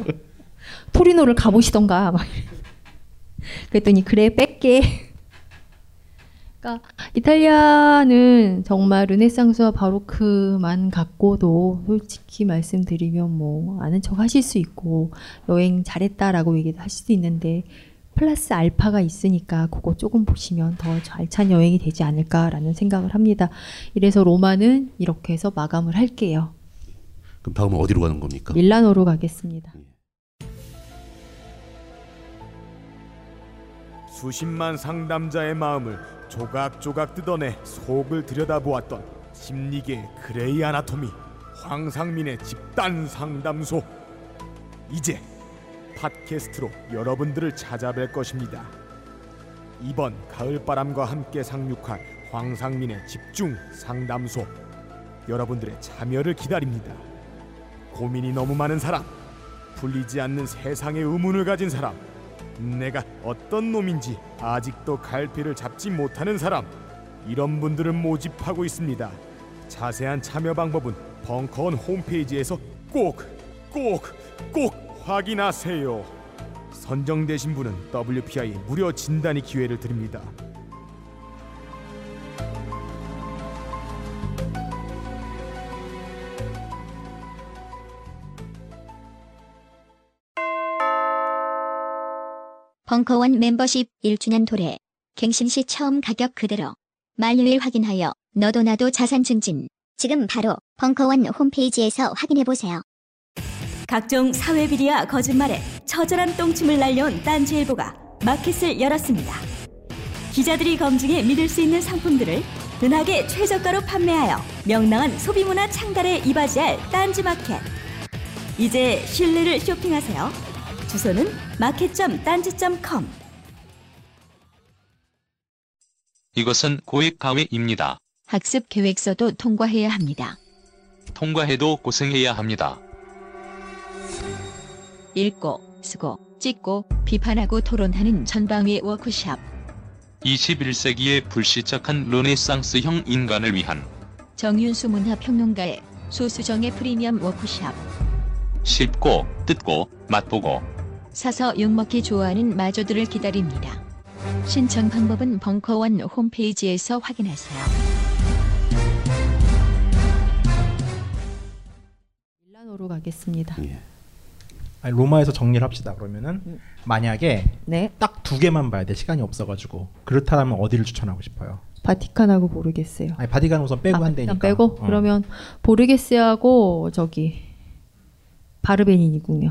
S7: 토리노를 가보시던가 막. 그랬더니 그래 뺄게. 그러니까 이탈리아는 정말 르네상스와 바로크만 갖고도 솔직히 말씀드리면 뭐 아는 척 하실 수 있고 여행 잘했다라고 얘기도 하실 수 있는데 플러스 알파가 있으니까 그거 조금 보시면 더 알찬 여행이 되지 않을까라는 생각을 합니다. 이래서 로마는 이렇게 해서 마감을 할게요.
S5: 그럼 다음은 어디로 가는 겁니까?
S7: 밀라노로 가겠습니다.
S11: 수십만 상담자의 마음을 조각조각 뜯어내 속을 들여다보았던 심리계 그레이 아나토미 황상민의 집단 상담소 이제 팟캐스트로 여러분들을 찾아뵐 것입니다. 이번 가을바람과 함께 상륙할 황상민의 집중 상담소 여러분들의 참여를 기다립니다. 고민이 너무 많은 사람, 풀리지 않는 세상의 의문을 가진 사람, 내가 어떤 놈인지 아직도 갈피를 잡지 못하는 사람 이런 분들을 모집하고 있습니다. 자세한 참여 방법은 벙커원 홈페이지에서 꼭 꼭, 꼭 확인하세요. 선정되신 분은 WPI 무료 진단의 기회를 드립니다.
S12: 벙커원 멤버십 1주년 도래. 갱신 시 처음 가격 그대로. 만료일 확인하여 너도 나도 자산 증진. 지금 바로 벙커원 홈페이지에서 확인해 보세요.
S13: 각종 사회 비리와 거짓말에 처절한 똥침을 날려온 딴지일보가 마켓을 열었습니다. 기자들이 검증해 믿을 수 있는 상품들을 은하계 최저가로 판매하여 명랑한 소비문화 창달에 이바지할 딴지마켓. 이제 신뢰를 쇼핑하세요. 주소는 마켓.딴지.com
S4: 이것은 고액 가외입니다.
S10: 학습 계획서도 통과해야 합니다.
S4: 통과해도 고생해야 합니다.
S10: 읽고, 쓰고, 찍고, 비판하고 토론하는 전방위 워크샵.
S4: 21세기의 불시착한 르네상스형 인간을 위한
S10: 정윤수 문화평론가의 소수정의 프리미엄 워크샵.
S4: 쉽고 뜯고 맛보고
S10: 사서 욕먹기 좋아하는 마저들을 기다립니다. 신청 방법은 벙커원 홈페이지에서 확인하세요.
S7: 밀라노로 가겠습니다.
S6: 아니, 로마에서 정리를 합시다. 그러면은 만약에
S7: 네.
S6: 딱 두 개만 봐야 돼. 시간이 없어가지고 그렇다면 어디를 추천하고 싶어요?
S7: 바티칸하고 모르겠어요.
S6: 아니 바티칸 우선 빼고
S7: 아,
S6: 한대니까.
S7: 빼고
S6: 어.
S7: 그러면 보르게스하고 저기 바르베니니군요.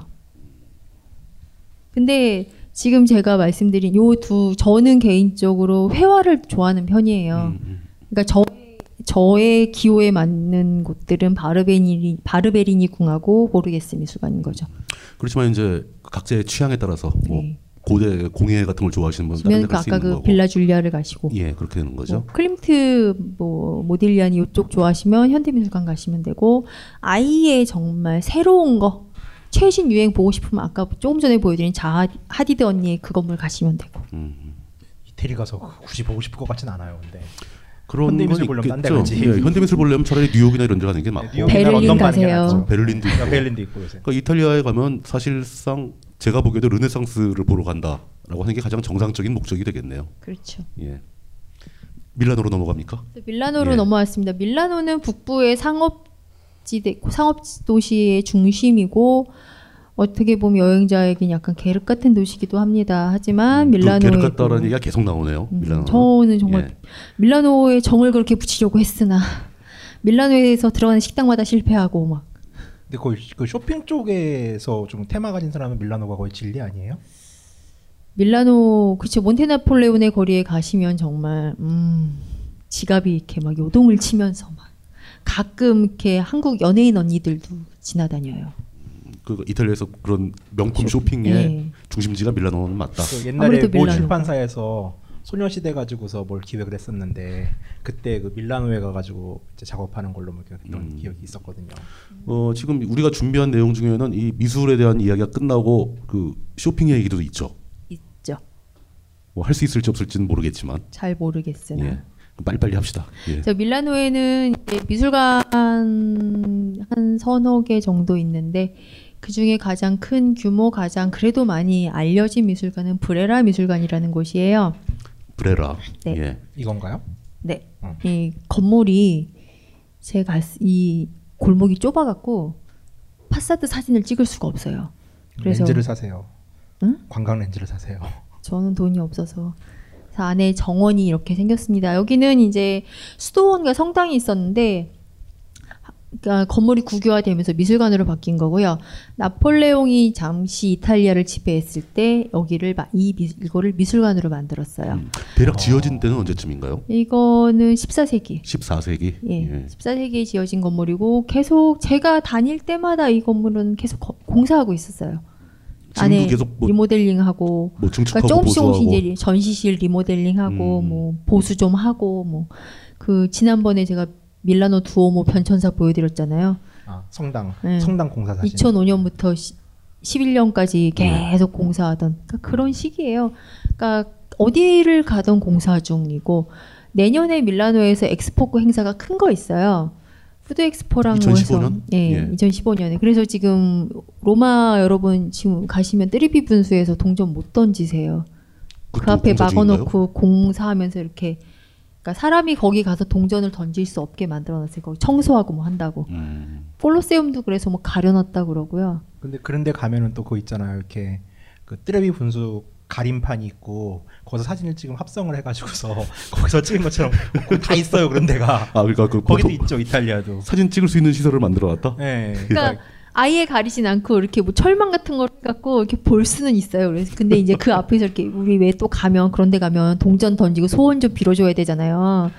S7: 근데 지금 제가 말씀드린 요 두 저는 개인적으로 회화를 좋아하는 편이에요. 그러니까 저 저의 기호에 맞는 곳들은 바르베니 바르베리니 궁하고 보르게스 미술관인 거죠.
S5: 그렇지만 이제 각자의 취향에 따라서 뭐 고대 공예 같은 걸 좋아하시는 분은 다른
S7: 네.
S5: 데그갈수
S7: 아까
S5: 있는
S7: 그
S5: 거고.
S7: 빌라 줄리아를 가시고
S5: 예, 그렇게 되는 거죠.
S7: 뭐 클림트 뭐 모딜리아니 이쪽 좋아하시면 현대미술관 가시면 되고 아예 정말 새로운 거 최신 유행 보고 싶으면 아까 조금 전에 보여드린 자하 하디드 언니의 그 건물 가시면 되고.
S6: 이태리 가서 굳이 보고 싶을 것 같진 않아요. 근데
S5: 그런
S6: 현대미술
S5: 건
S6: 보려면 딴데. 가지.
S5: 예, 현대미술 보려면 차라리 뉴욕이나 이런 데 가는 게 맞고.
S6: 베를린 가세요.
S5: 베를린도 있고.
S6: 아, 베를린도 있고 요새.
S5: 그러니까 이탈리아에 가면 사실상 제가 보기에도 르네상스를 보러 간다라고 하는 게 가장 정상적인 목적이 되겠네요.
S7: 그렇죠.
S5: 예. 밀라노로 넘어갑니까?
S7: 밀라노로
S5: 예.
S7: 넘어왔습니다. 밀라노는 북부의 상업 지대, 상업 도시의 중심이고 어떻게 보면 여행자에겐 약간 계륵 같은 도시기도 합니다. 하지만 밀라노에
S5: 또 계륵 같다라는 얘기가 계속 나오네요. 밀라노.
S7: 저는 정말
S5: 예.
S7: 밀라노에 정을 그렇게 붙이려고 했으나 밀라노에서 들어가는 식당마다 실패하고 막
S6: 근데 거의 그 쇼핑 쪽에서 좀 테마 가진 사람은 밀라노가 거의 진리 아니에요?
S7: 밀라노 그쵸 몬테나폴레온의 거리에 가시면 정말 음, 지갑이 이렇게 막 요동을 치면서 막 가끔 이렇게 한국 연예인 언니들도 지나다녀요.
S5: 그 이탈리아에서 그런 명품 쇼핑의
S7: 예.
S5: 중심지가 밀라노는 맞다.
S6: 그 옛날에 모 출판사에서 소녀시대 가지고서 뭘 기획을 했었는데 그때 그 밀라노에 가가지고 이제 작업하는 걸로 뭐 그런
S5: 음.
S6: 기억이 있었거든요.
S5: 어, 지금 우리가 준비한 내용 중에는 이 미술에 대한 이야기가 끝나고 그 쇼핑 얘기도 있죠.
S7: 있죠.
S5: 뭐 할 수 있을지 없을지는 모르겠지만.
S7: 잘 모르겠으나.
S5: 예. 빨리빨리 합시다. 예.
S7: 저 밀라노에는 미술관 한 서너 개 정도 있는데 그 중에 가장 큰 규모, 가장 그래도 많이 알려진 미술관은 브레라 미술관이라는 곳이에요.
S5: 브레라.
S7: 네.
S5: 예.
S6: 이건가요?
S7: 네. 이 건물이 제가 이 골목이 좁아갖고 파사드 사진을 찍을 수가 없어요. 그래서
S6: 렌즈를 사세요.
S7: 응?
S6: 관광 렌즈를 사세요.
S7: 저는 돈이 없어서 그래서 안에 정원이 이렇게 생겼습니다. 여기는 이제 수도원과 성당이 있었는데 그러니까 건물이 국유화되면서 미술관으로 바뀐 거고요. 나폴레옹이 잠시 이탈리아를 지배했을 때 여기를 마- 이 미, 이거를 미술관으로 만들었어요.
S5: 대략 지어진 때는 언제쯤인가요?
S7: 이거는 14세기.
S5: 14세기.
S7: 예, 14세기에 지어진 건물이고 계속 제가 다닐 때마다 이 건물은 계속 거- 공사하고 있었어요. 안에
S5: 계속 뭐-
S7: 리모델링하고
S5: 뭐 증축하고
S7: 그러니까 조금씩 조금씩. 이제 전시실 리모델링하고
S5: 음.
S7: 뭐 보수 좀 하고 뭐 그 지난번에 제가 밀라노 두오모 변천사 보여드렸잖아요.
S6: 아, 성당
S7: 네.
S6: 성당 공사 사진.
S7: 2005년부터 11년까지 계속 공사하던 그러니까 그런 시기예요. 그러니까 어디를 가던 공사 중이고 내년에 밀라노에서 엑스포 행사가 큰 거 있어요. food 엑스포랑
S5: 2015 년?
S7: 해서 예,
S5: 예.
S7: 2015년에 그래서 지금 로마 여러분 지금 가시면 뜨레비 분수에서 동전 못 던지세요. 그 앞에? 막아놓고 공사하면서 이렇게 그러니까 사람이 거기 가서 동전을 던질 수 없게 만들어놨어요. 거기 청소하고 뭐 한다고.
S5: 음.
S7: 콜로세움도 그래서 뭐 가려놨다 그러고요.
S6: 근데 그런데 가면은 또 그거 있잖아요. 이렇게 그 뜨레비 분수 가림판이 있고 거기서 사진을 찍으면 합성을 해가지고서 거기서 찍은 것처럼 다 있어요. 그런 데가.
S5: 아 그러니까 그
S6: 거기도
S5: 보통
S6: 있죠. 이탈리아도.
S5: 사진 찍을 수 있는 시설을 만들어 놨다.
S6: 네.
S7: 그러니까 아예 가리진 않고 이렇게 뭐 철망 같은 걸 갖고 이렇게 볼 수는 있어요. 그래서 근데 이제 그 앞에서 이렇게 우리 왜 또 가면 그런 데 가면 동전 던지고 소원 좀 빌어줘야 되잖아요.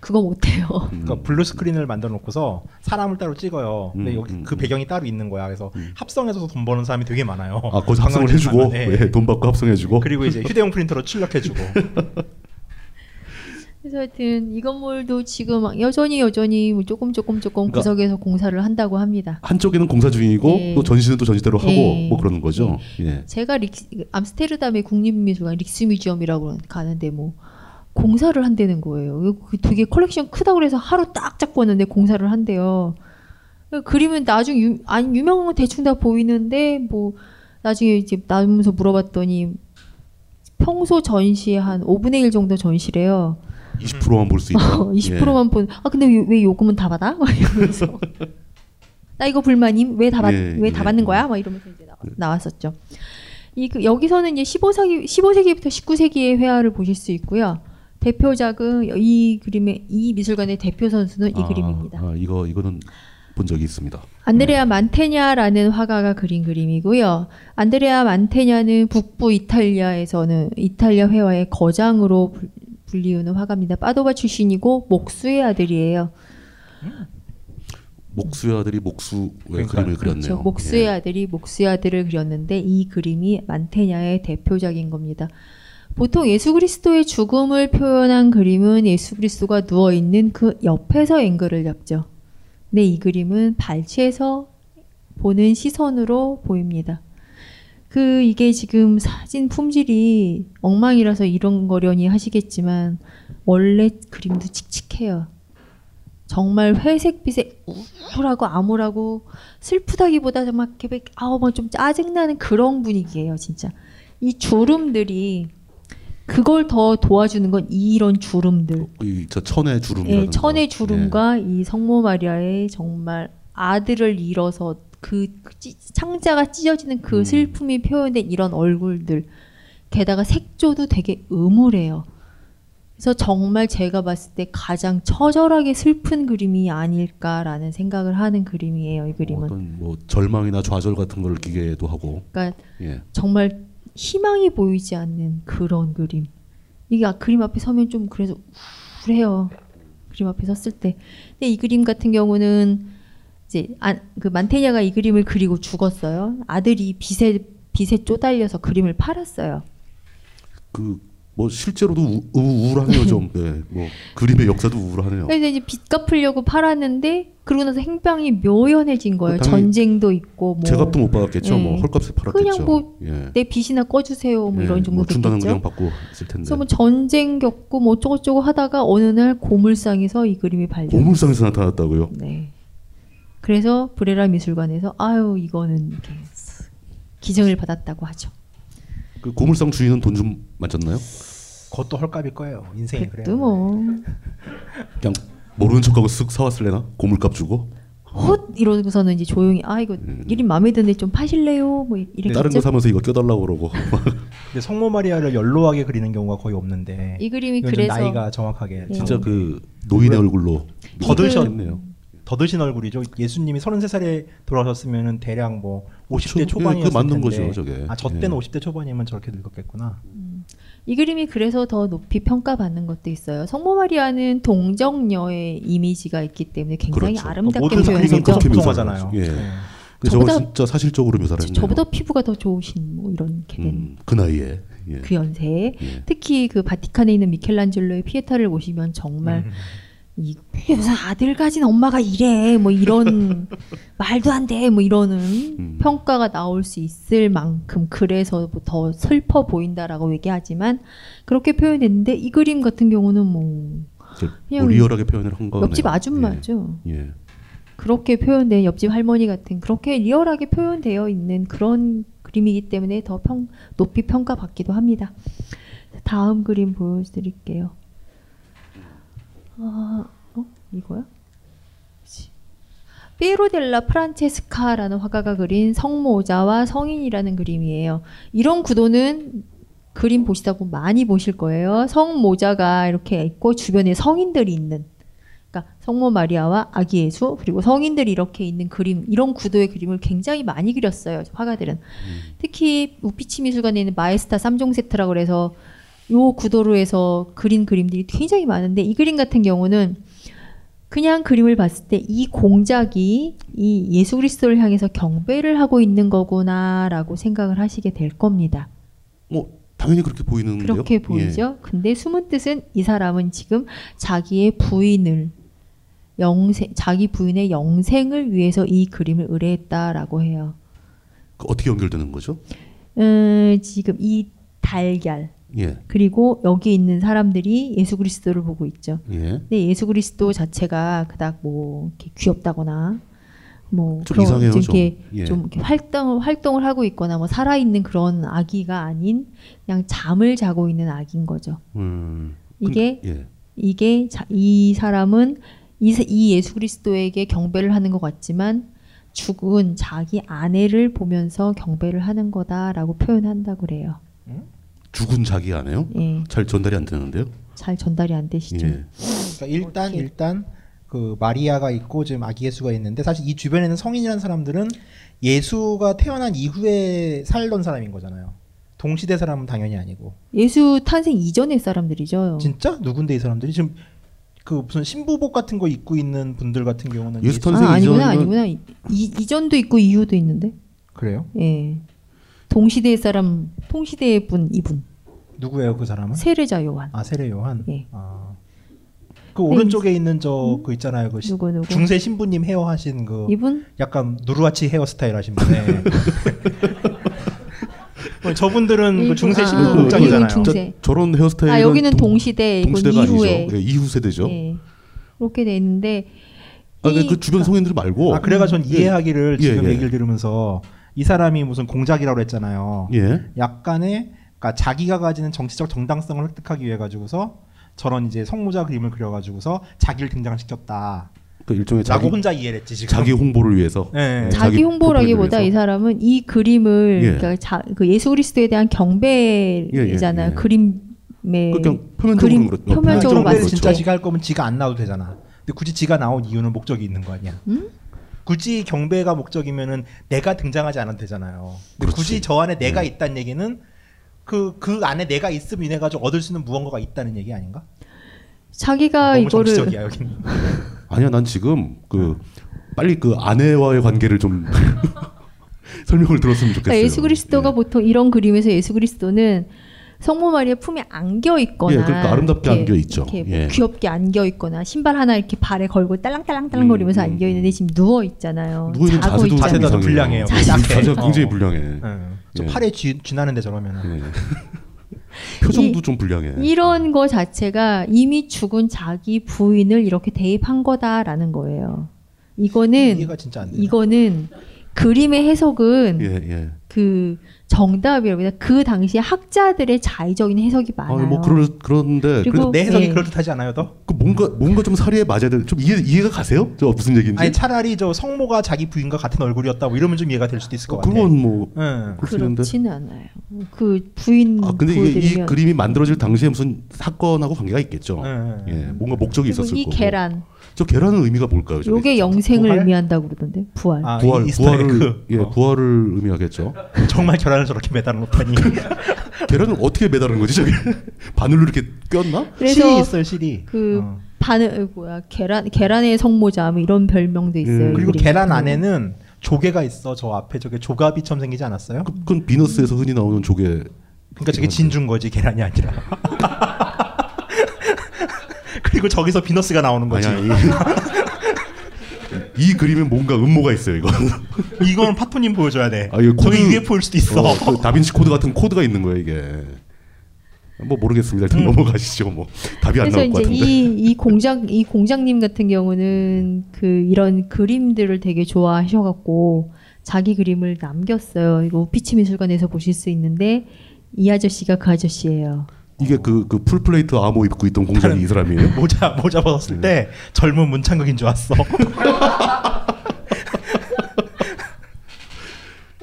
S7: 그거 못해요.
S6: 그러니까 blue screen을 만들어 놓고서 사람을 따로 찍어요. 근데 여기 그 배경이 따로 있는 거야. 그래서 합성해서 돈 버는 사람이 되게 많아요.
S5: 아 거기서 합성을 해주고
S6: 네.
S5: 예, 돈 받고 합성해주고.
S6: 그리고 이제 휴대용 프린터로 출력해주고.
S7: 그래서 하여튼 이 건물도 지금 여전히 여전히 뭐 조금 조금 조금
S5: 그러니까
S7: 구석에서 공사를 한다고 합니다.
S5: 한쪽에는 공사 중이고
S7: 예.
S5: 또 전시는 또 전시대로 하고
S7: 예.
S5: 뭐 그러는 거죠. 예.
S7: 제가 릭, 암스테르담의 국립미술관 릭스뮤지엄이라고 가는데 뭐 공사를 한다는 거예요. 그 되게 컬렉션 크다고 그래서 하루 딱 잡고 왔는데 공사를 한대요. 그림은 나중 유, 아니 유명한 건 대충 다 보이는데 뭐 나중에 이제 나면서 물어봤더니 평소 전시의 한 5분의 1 정도 전시래요.
S5: 20%만 볼 수 있다.
S7: 20%만 본. 아 근데 왜, 왜 요금은 다 받아? 막 이러면서 나 이거 불만임 왜 다받
S5: 예,
S7: 왜다
S5: 예.
S7: 받는 거야? 막 이러면서 이제 나, 나왔 었죠. 이 그, 여기서는 이제 15세기 15세기부터 19세기의 회화를 보실 수 있고요. 대표작은 이 그림의 이 미술관의 대표 선수는 이
S5: 아,
S7: 그림입니다.
S5: 아, 이거 이거는 본 적이 있습니다.
S7: 안드레아 만테냐라는 화가가 그린 그림이고요. 안드레아 만테냐는 북부 이탈리아에서는 이탈리아 회화의 거장으로 불- 불리우는 화가입니다. 파도바 출신이고 목수의 아들이에요.
S5: 목수의 아들이 목수의
S6: 그러니까요.
S5: 그림을 그렸네요.
S7: 그렇죠. 목수의
S5: 예.
S7: 아들이 목수의 아들을 그렸는데 이 그림이 만테냐의 대표작인 겁니다. 보통 예수 그리스도의 죽음을 표현한 그림은 예수 그리스도가 누워 있는 그 옆에서 앵글을 잡죠. 근데 이 그림은 발치에서 보는 시선으로 보입니다. 그 이게 지금 사진 품질이 엉망이라서 이런 거려니 하시겠지만 원래 그림도 칙칙해요. 정말 회색빛에 우울하고 암울하고 슬프다기보다 정말 이렇게 아우 뭐좀 짜증나는 그런 분위기예요, 진짜. 이 주름들이 그걸 더 도와주는 건 이런 주름들.
S5: 이저 천의 주름.
S7: 예, 천의 주름과 이 성모 마리아의 정말 아들을 잃어서 그 찌- 창자가 찢어지는 그 슬픔이 표현된 이런 얼굴들. 게다가 색조도 되게 음울해요. 그래서 정말 제가 봤을 때 가장 처절하게 슬픈 그림이 아닐까라는 생각을 하는 그림이에요. 이 그림은.
S5: 어떤 뭐 절망이나 좌절 같은 걸 느끼게도 하고.
S7: 그러니까
S5: 예.
S7: 정말 희망이 보이지 않는 그런 그림. 이게 아- 그림 앞에 서면 좀 그래서 우울해요. 그림 앞에 섰을 때. 근데 이 그림 같은 경우는 이제 아, 그 만테냐가 이 그림을 그리고 죽었어요. 아들이 빚에 빚에 쪼달려서 그림을 팔았어요.
S5: 그 뭐 실제로도 우, 우울하네요 좀. 예. 뭐 그림의 역사도 우울하네요.
S7: 그래서 이제 빚 갚으려고 팔았는데 그러고 나서 행방이 묘연해진 거예요.
S5: 당연히
S7: 전쟁도 있고 뭐
S5: 제값도 못 받았겠죠. 뭐
S7: 예.
S5: 헐값에 팔았겠죠.
S7: 그냥 뭐내
S5: 예.
S7: 빚이나 꺼주세요. 뭐
S5: 예,
S7: 이런 정도
S5: 뭐 준다는. 그냥 받고 있을 텐데.
S7: 그래서 뭐 전쟁 겪고 뭐 어쩌고저쩌고 하다가 어느 날 고물상에서 이 그림이 발견.
S5: 고물상에서 나타났다고요?
S7: 네. 그래서 브레라 미술관에서 아유 이거는 이렇게 기증을 받았다고 하죠.
S5: 그 고물상 주인은 돈 좀 맞았나요?
S6: 그것도 헐값일 거예요. 인생이 그래요.
S7: 또 뭐.
S5: 그냥 모르는 척하고 쓱 사왔을래나? 고물값 주고?
S7: 헛 이러고서는 이제 조용히 아 이거 이름 마음에 드는데 좀 파실래요? 뭐.
S5: 음. 다른 거 사면서 이거 껴달라고 그러고.
S6: 근데 성모 마리아를 연로하게 그리는 경우가 거의 없는데
S7: 이 그림이 그래서-
S6: 나이가 정확하게
S7: 네.
S5: 진짜 그 노인의 얼굴로 했네요.
S6: 더 드신 얼굴이죠. 예수님이 33살에 돌아가셨으면은 대략 뭐 50대
S5: 그쵸.
S6: 초반이었을
S5: 예, 그 맞는
S6: 텐데.
S5: 거죠, 저게.
S6: 아, 저 때는
S5: 예.
S6: 50대 초반이면 저렇게 늙었겠구나.
S7: 이 그림이 그래서 더 높이 평가받는 것도 있어요. 성모 마리아는 동정녀의 이미지가 있기 때문에 굉장히
S5: 그렇죠.
S7: 아름답게
S5: 모든
S7: 표현되죠.
S5: 그림은 그렇게 묘사하잖아요. 예. 그 저거
S7: 저보다-
S5: 진짜 사실적으로 묘사를 했네요.
S7: 저보다 피부가 더 좋으신 뭐 이런 게 된.
S5: 그 나이에. 예.
S7: 그 연세에 특히 그 바티칸에 있는 미켈란젤로의 피에타를 보시면 정말 이 무슨 아들 가진 엄마가 이래 뭐 이런 말도 안 돼 뭐 이러는 평가가 나올 수 있을 만큼 그래서 뭐더 슬퍼 보인다라고 얘기하지만 그렇게 표현했는데 이 그림 같은 경우는 뭐 그냥
S5: 뭐 리얼하게 표현을 한 거네요.
S7: 옆집 아줌마죠.
S5: 예.
S7: 그렇게 표현된 옆집 할머니 같은 그렇게 리얼하게 표현되어 있는 그런 그림이기 때문에 더 평, 높이 평가받기도 합니다. 다음 그림 보여드릴게요. 아, 어? 이거야? 피에로 델라 프란체스카라는 화가가 그린 성모자와 성인이라는 그림이에요. 이런 구도는 그림 보시다 보면 많이 보실 거예요. 성모자가 이렇게 있고 주변에 성인들이 있는 그러니까 성모 마리아와 아기 예수 그리고 성인들이 이렇게 있는 그림 이런 구도의 그림을 굉장히 많이 그렸어요 화가들은 특히 우피치 미술관에 있는 마에스타 3종 세트라고 그래서 요 구도로 해서 그린 그림들이 굉장히 많은데 이 그림 같은 경우는 그냥 그림을 봤을 때 이 공작이 이 예수 그리스도를 향해서 경배를 하고 있는 거구나라고 생각을 하시게 될 겁니다.
S5: 뭐 당연히 그렇게 보이는데요.
S7: 그렇게 보이죠. 근데 숨은 뜻은 이 사람은 지금 자기의 부인을 영생 자기 부인의 영생을 위해서 이 그림을 의뢰했다라고 해요.
S5: 그 어떻게 연결되는 거죠?
S7: 음, 지금 이 달걀
S5: 예.
S7: 그리고 여기 있는 사람들이 예수 그리스도를 보고 있죠.
S5: 예.
S7: 근데 예수 그리스도 자체가 그닥 뭐 이렇게 귀엽다거나
S5: 뭐좀
S7: 그런
S5: 이상해요,
S7: 좀
S5: 좀.
S7: 이렇게
S5: 예.
S7: 좀 이렇게 활동 활동을 하고 있거나 뭐 살아 있는 그런 아기가 아닌 그냥 잠을 자고 있는 아기인 거죠.
S5: 음.
S7: 이게
S5: 예.
S7: 이게 자, 이 사람은 이, 세- 이 예수 그리스도에게 경배를 하는 것 같지만 죽은 자기 아내를 보면서 경배를 하는 거다라고 표현한다고 그래요.
S5: 죽은 자기 아내요?
S7: 예.
S5: 잘 전달이 안 되는데요.
S7: 잘 전달이 안 되시죠.
S5: 예.
S6: 그러니까 일단 일단 그 마리아가 있고 지금 아기 예수가 있는데 사실 이 주변에는 성인이라는 사람들은 예수가 태어난 이후에 살던 사람인 거잖아요. 동시대 사람은 당연히 아니고.
S7: 예수 탄생 이전의 사람들이죠.
S6: 진짜 누군데 이 사람들이 지금 그 무슨 신부복 같은 거 입고 있는 분들 같은 경우는
S5: 예수 탄생
S7: 아, 아니구나
S5: 이전이면-
S7: 아니구나 이, 이- 이전도 있고 이후도 있는데.
S6: 그래요?
S7: 예. 동시대의 사람 동시대의 분 이분
S6: 누구예요 그 사람은?
S7: 세례자 요한.
S6: 아 세례 요한.
S7: 예.
S6: 아. 그
S7: 네,
S6: 오른쪽에 있는 저그 있잖아요. 그 시-
S7: 누구, 누구?
S6: 중세 신부님 헤어 하신 그
S7: 이분?
S6: 약간 누르와치 헤어스타일 하신 분에 뭐 저분들은 그 중세
S7: 아,
S6: 신부
S7: 아,
S6: 복장이잖아요.
S7: 중세.
S5: 저, 런 헤어스타일은
S7: 아 여기는 동 시대, 이건
S5: 동시대가
S7: 이후에.
S5: 아니죠. 예, 이후 세대죠.
S7: 예. 그렇게 돼 있는데
S5: 아, 그, 그 주변 성인들 말고.
S6: 아 그래가 전
S5: 예.
S6: 이해하기를
S5: 예,
S6: 지금
S5: 예.
S6: 얘기를 들으면서 이 사람이 무슨 공작이라고 했잖아요.
S5: 예.
S6: 약간의 그러니까 자기가 가지는 정치적 정당성을 획득하기 위해 가지고서 저런 이제 성모자 그림을 그려가지고서 자기를 등장시켰다.
S5: 그 일종의 자기
S6: 혼자 이해를 했지 지금.
S5: 자기 홍보를 위해서.
S6: 네.
S5: 예,
S7: 자기 홍보라기보다
S5: 프로필을
S7: 이. 사람은 이 그림을
S5: 예.
S7: 그러니까 자, 그 예수 그리스도에 대한 경배잖아요.
S5: 예, 예.
S7: 그림의
S5: 그냥 표면적으로
S7: 그림
S5: 그렇-
S7: 표면적으로 봤을
S6: 진짜
S7: 때
S6: 지가 할 거면 지가 안 나와도 되잖아. 근데 굳이 지가 나온 이유는 목적이 있는 거 아니야.
S7: 음?
S6: 굳이 경배가 목적이면은 내가 등장하지 않아도 되잖아요. 근데 굳이 저 안에 내가 있다는 얘기는 그 그 안에 내가 있음으로 인해 가지고 얻을 수 있는 무언가가 있다는 얘기 아닌가?
S7: 자기가
S6: 너무
S7: 이거를
S6: 정치적이야 여기는.
S5: 아니야, 난 지금 그 빨리 그 아내와의 관계를 좀 설명을 들었으면 좋겠어요.
S7: 그러니까 예수 그리스도가 보통 이런 그림에서 예수 그리스도는 성모 마리아 품에 안겨 있거나
S5: 예, 그러니까 아름답게 안겨 있죠. 예.
S7: 귀엽게 안겨 있거나 신발 하나 이렇게 발에 걸고 딸랑딸랑딸랑 거리면서 안겨 있는데 지금 누워 있잖아요.
S5: 누워 있는
S7: 자고
S5: 자세도
S7: 있잖아요.
S6: 자세도 불량해요.
S5: 자세, 굉장히
S6: 어.
S5: 불량해.
S6: 응. 저
S5: 예.
S6: 팔에 쥐, 쥐나는데 저러면은.
S5: 표정도 좀 불량해.
S7: 이런 거 자체가 이미 죽은 자기 부인을 이렇게 대입한 거다라는 거예요. 이거는
S6: 이해가 진짜 안 돼요.
S7: 이거는 그림의 해석은
S5: 예, 예.
S7: 그 정답이라고 그 당시에 학자들의 자의적인 해석이
S5: 아,
S7: 많아요.
S5: 뭐 그럴 그런데
S7: 그리고
S6: 내 해석이
S7: 예.
S6: 그럴듯하지 않아요, 더?
S5: 그 뭔가 뭔가 좀 사리에 맞아야 될. 좀 이해 이해가 가세요? 저 무슨 얘기인지.
S6: 아니 차라리 저 성모가 자기 부인과 같은 얼굴이었다 뭐 이러면 좀 이해가 될 수도 있을 것 같아.
S5: 그건 뭐수 있는데.
S7: 그렇지는 않아요. 그 부인
S5: 아, 근데 이게 이 그림이 만들어질 당시에 무슨 사건하고 관계가 있겠죠.
S6: 네.
S5: 예, 뭔가 목적이 있었을
S7: 이
S5: 거고.
S7: 계란
S5: 저 계란은 의미가 뭘까요? 저게?
S7: 요게 영생을
S6: 부활?
S7: 의미한다고 그러던데 부활.
S6: 아,
S5: 부활. 부활을 예, 부활을 의미하겠죠.
S6: 정말 계란을 저렇게 매달아 놓다니.
S5: 계란을 어떻게 매달은 거지 저게? 바늘로 이렇게 꼈나?
S6: 실이 있어요, 실이.
S7: 그
S6: 어.
S7: 바늘 뭐야 계란 계란의 성모자 뭐 이런 별명도 있어요.
S6: 음. 그리고. 계란 안에는 조개가 있어. 저 앞에 저게 조가비처럼 생기지 않았어요?
S5: 그 건 비너스에서 흔히 나오는 조개.
S6: 그러니까 저게 진주인 거지 계란이 아니라. 그리고 저기서 비너스가 나오는 거지.
S5: 아니야, 이, 이 그림엔 뭔가 음모가 있어요 이거.
S6: 이건 파토님 보여줘야 돼.
S5: 아, 이거 코드-
S6: UFO일 수도 있어.
S5: 어, 그 다빈치 코드 같은 코드가 있는 거예요 이게. 뭐 모르겠습니다. 일단 넘어가시죠. 뭐 답이 안
S7: 그래서
S5: 나올 것
S7: 이제
S5: 같은데.
S7: 이, 이 공장 이 공장님 같은 경우는 그 이런 그림들을 되게 좋아하셔갖고 자기 그림을 남겼어요. 이거 우피치 미술관에서 보실 수 있는데 이 아저씨가 그 아저씨예요.
S5: 이게 그, 그 풀플레이트 아모 입고 있던 공장이 이 사람이에요?
S6: 모자 모자 벗었을 때 젊은 문창극인 줄 알았어.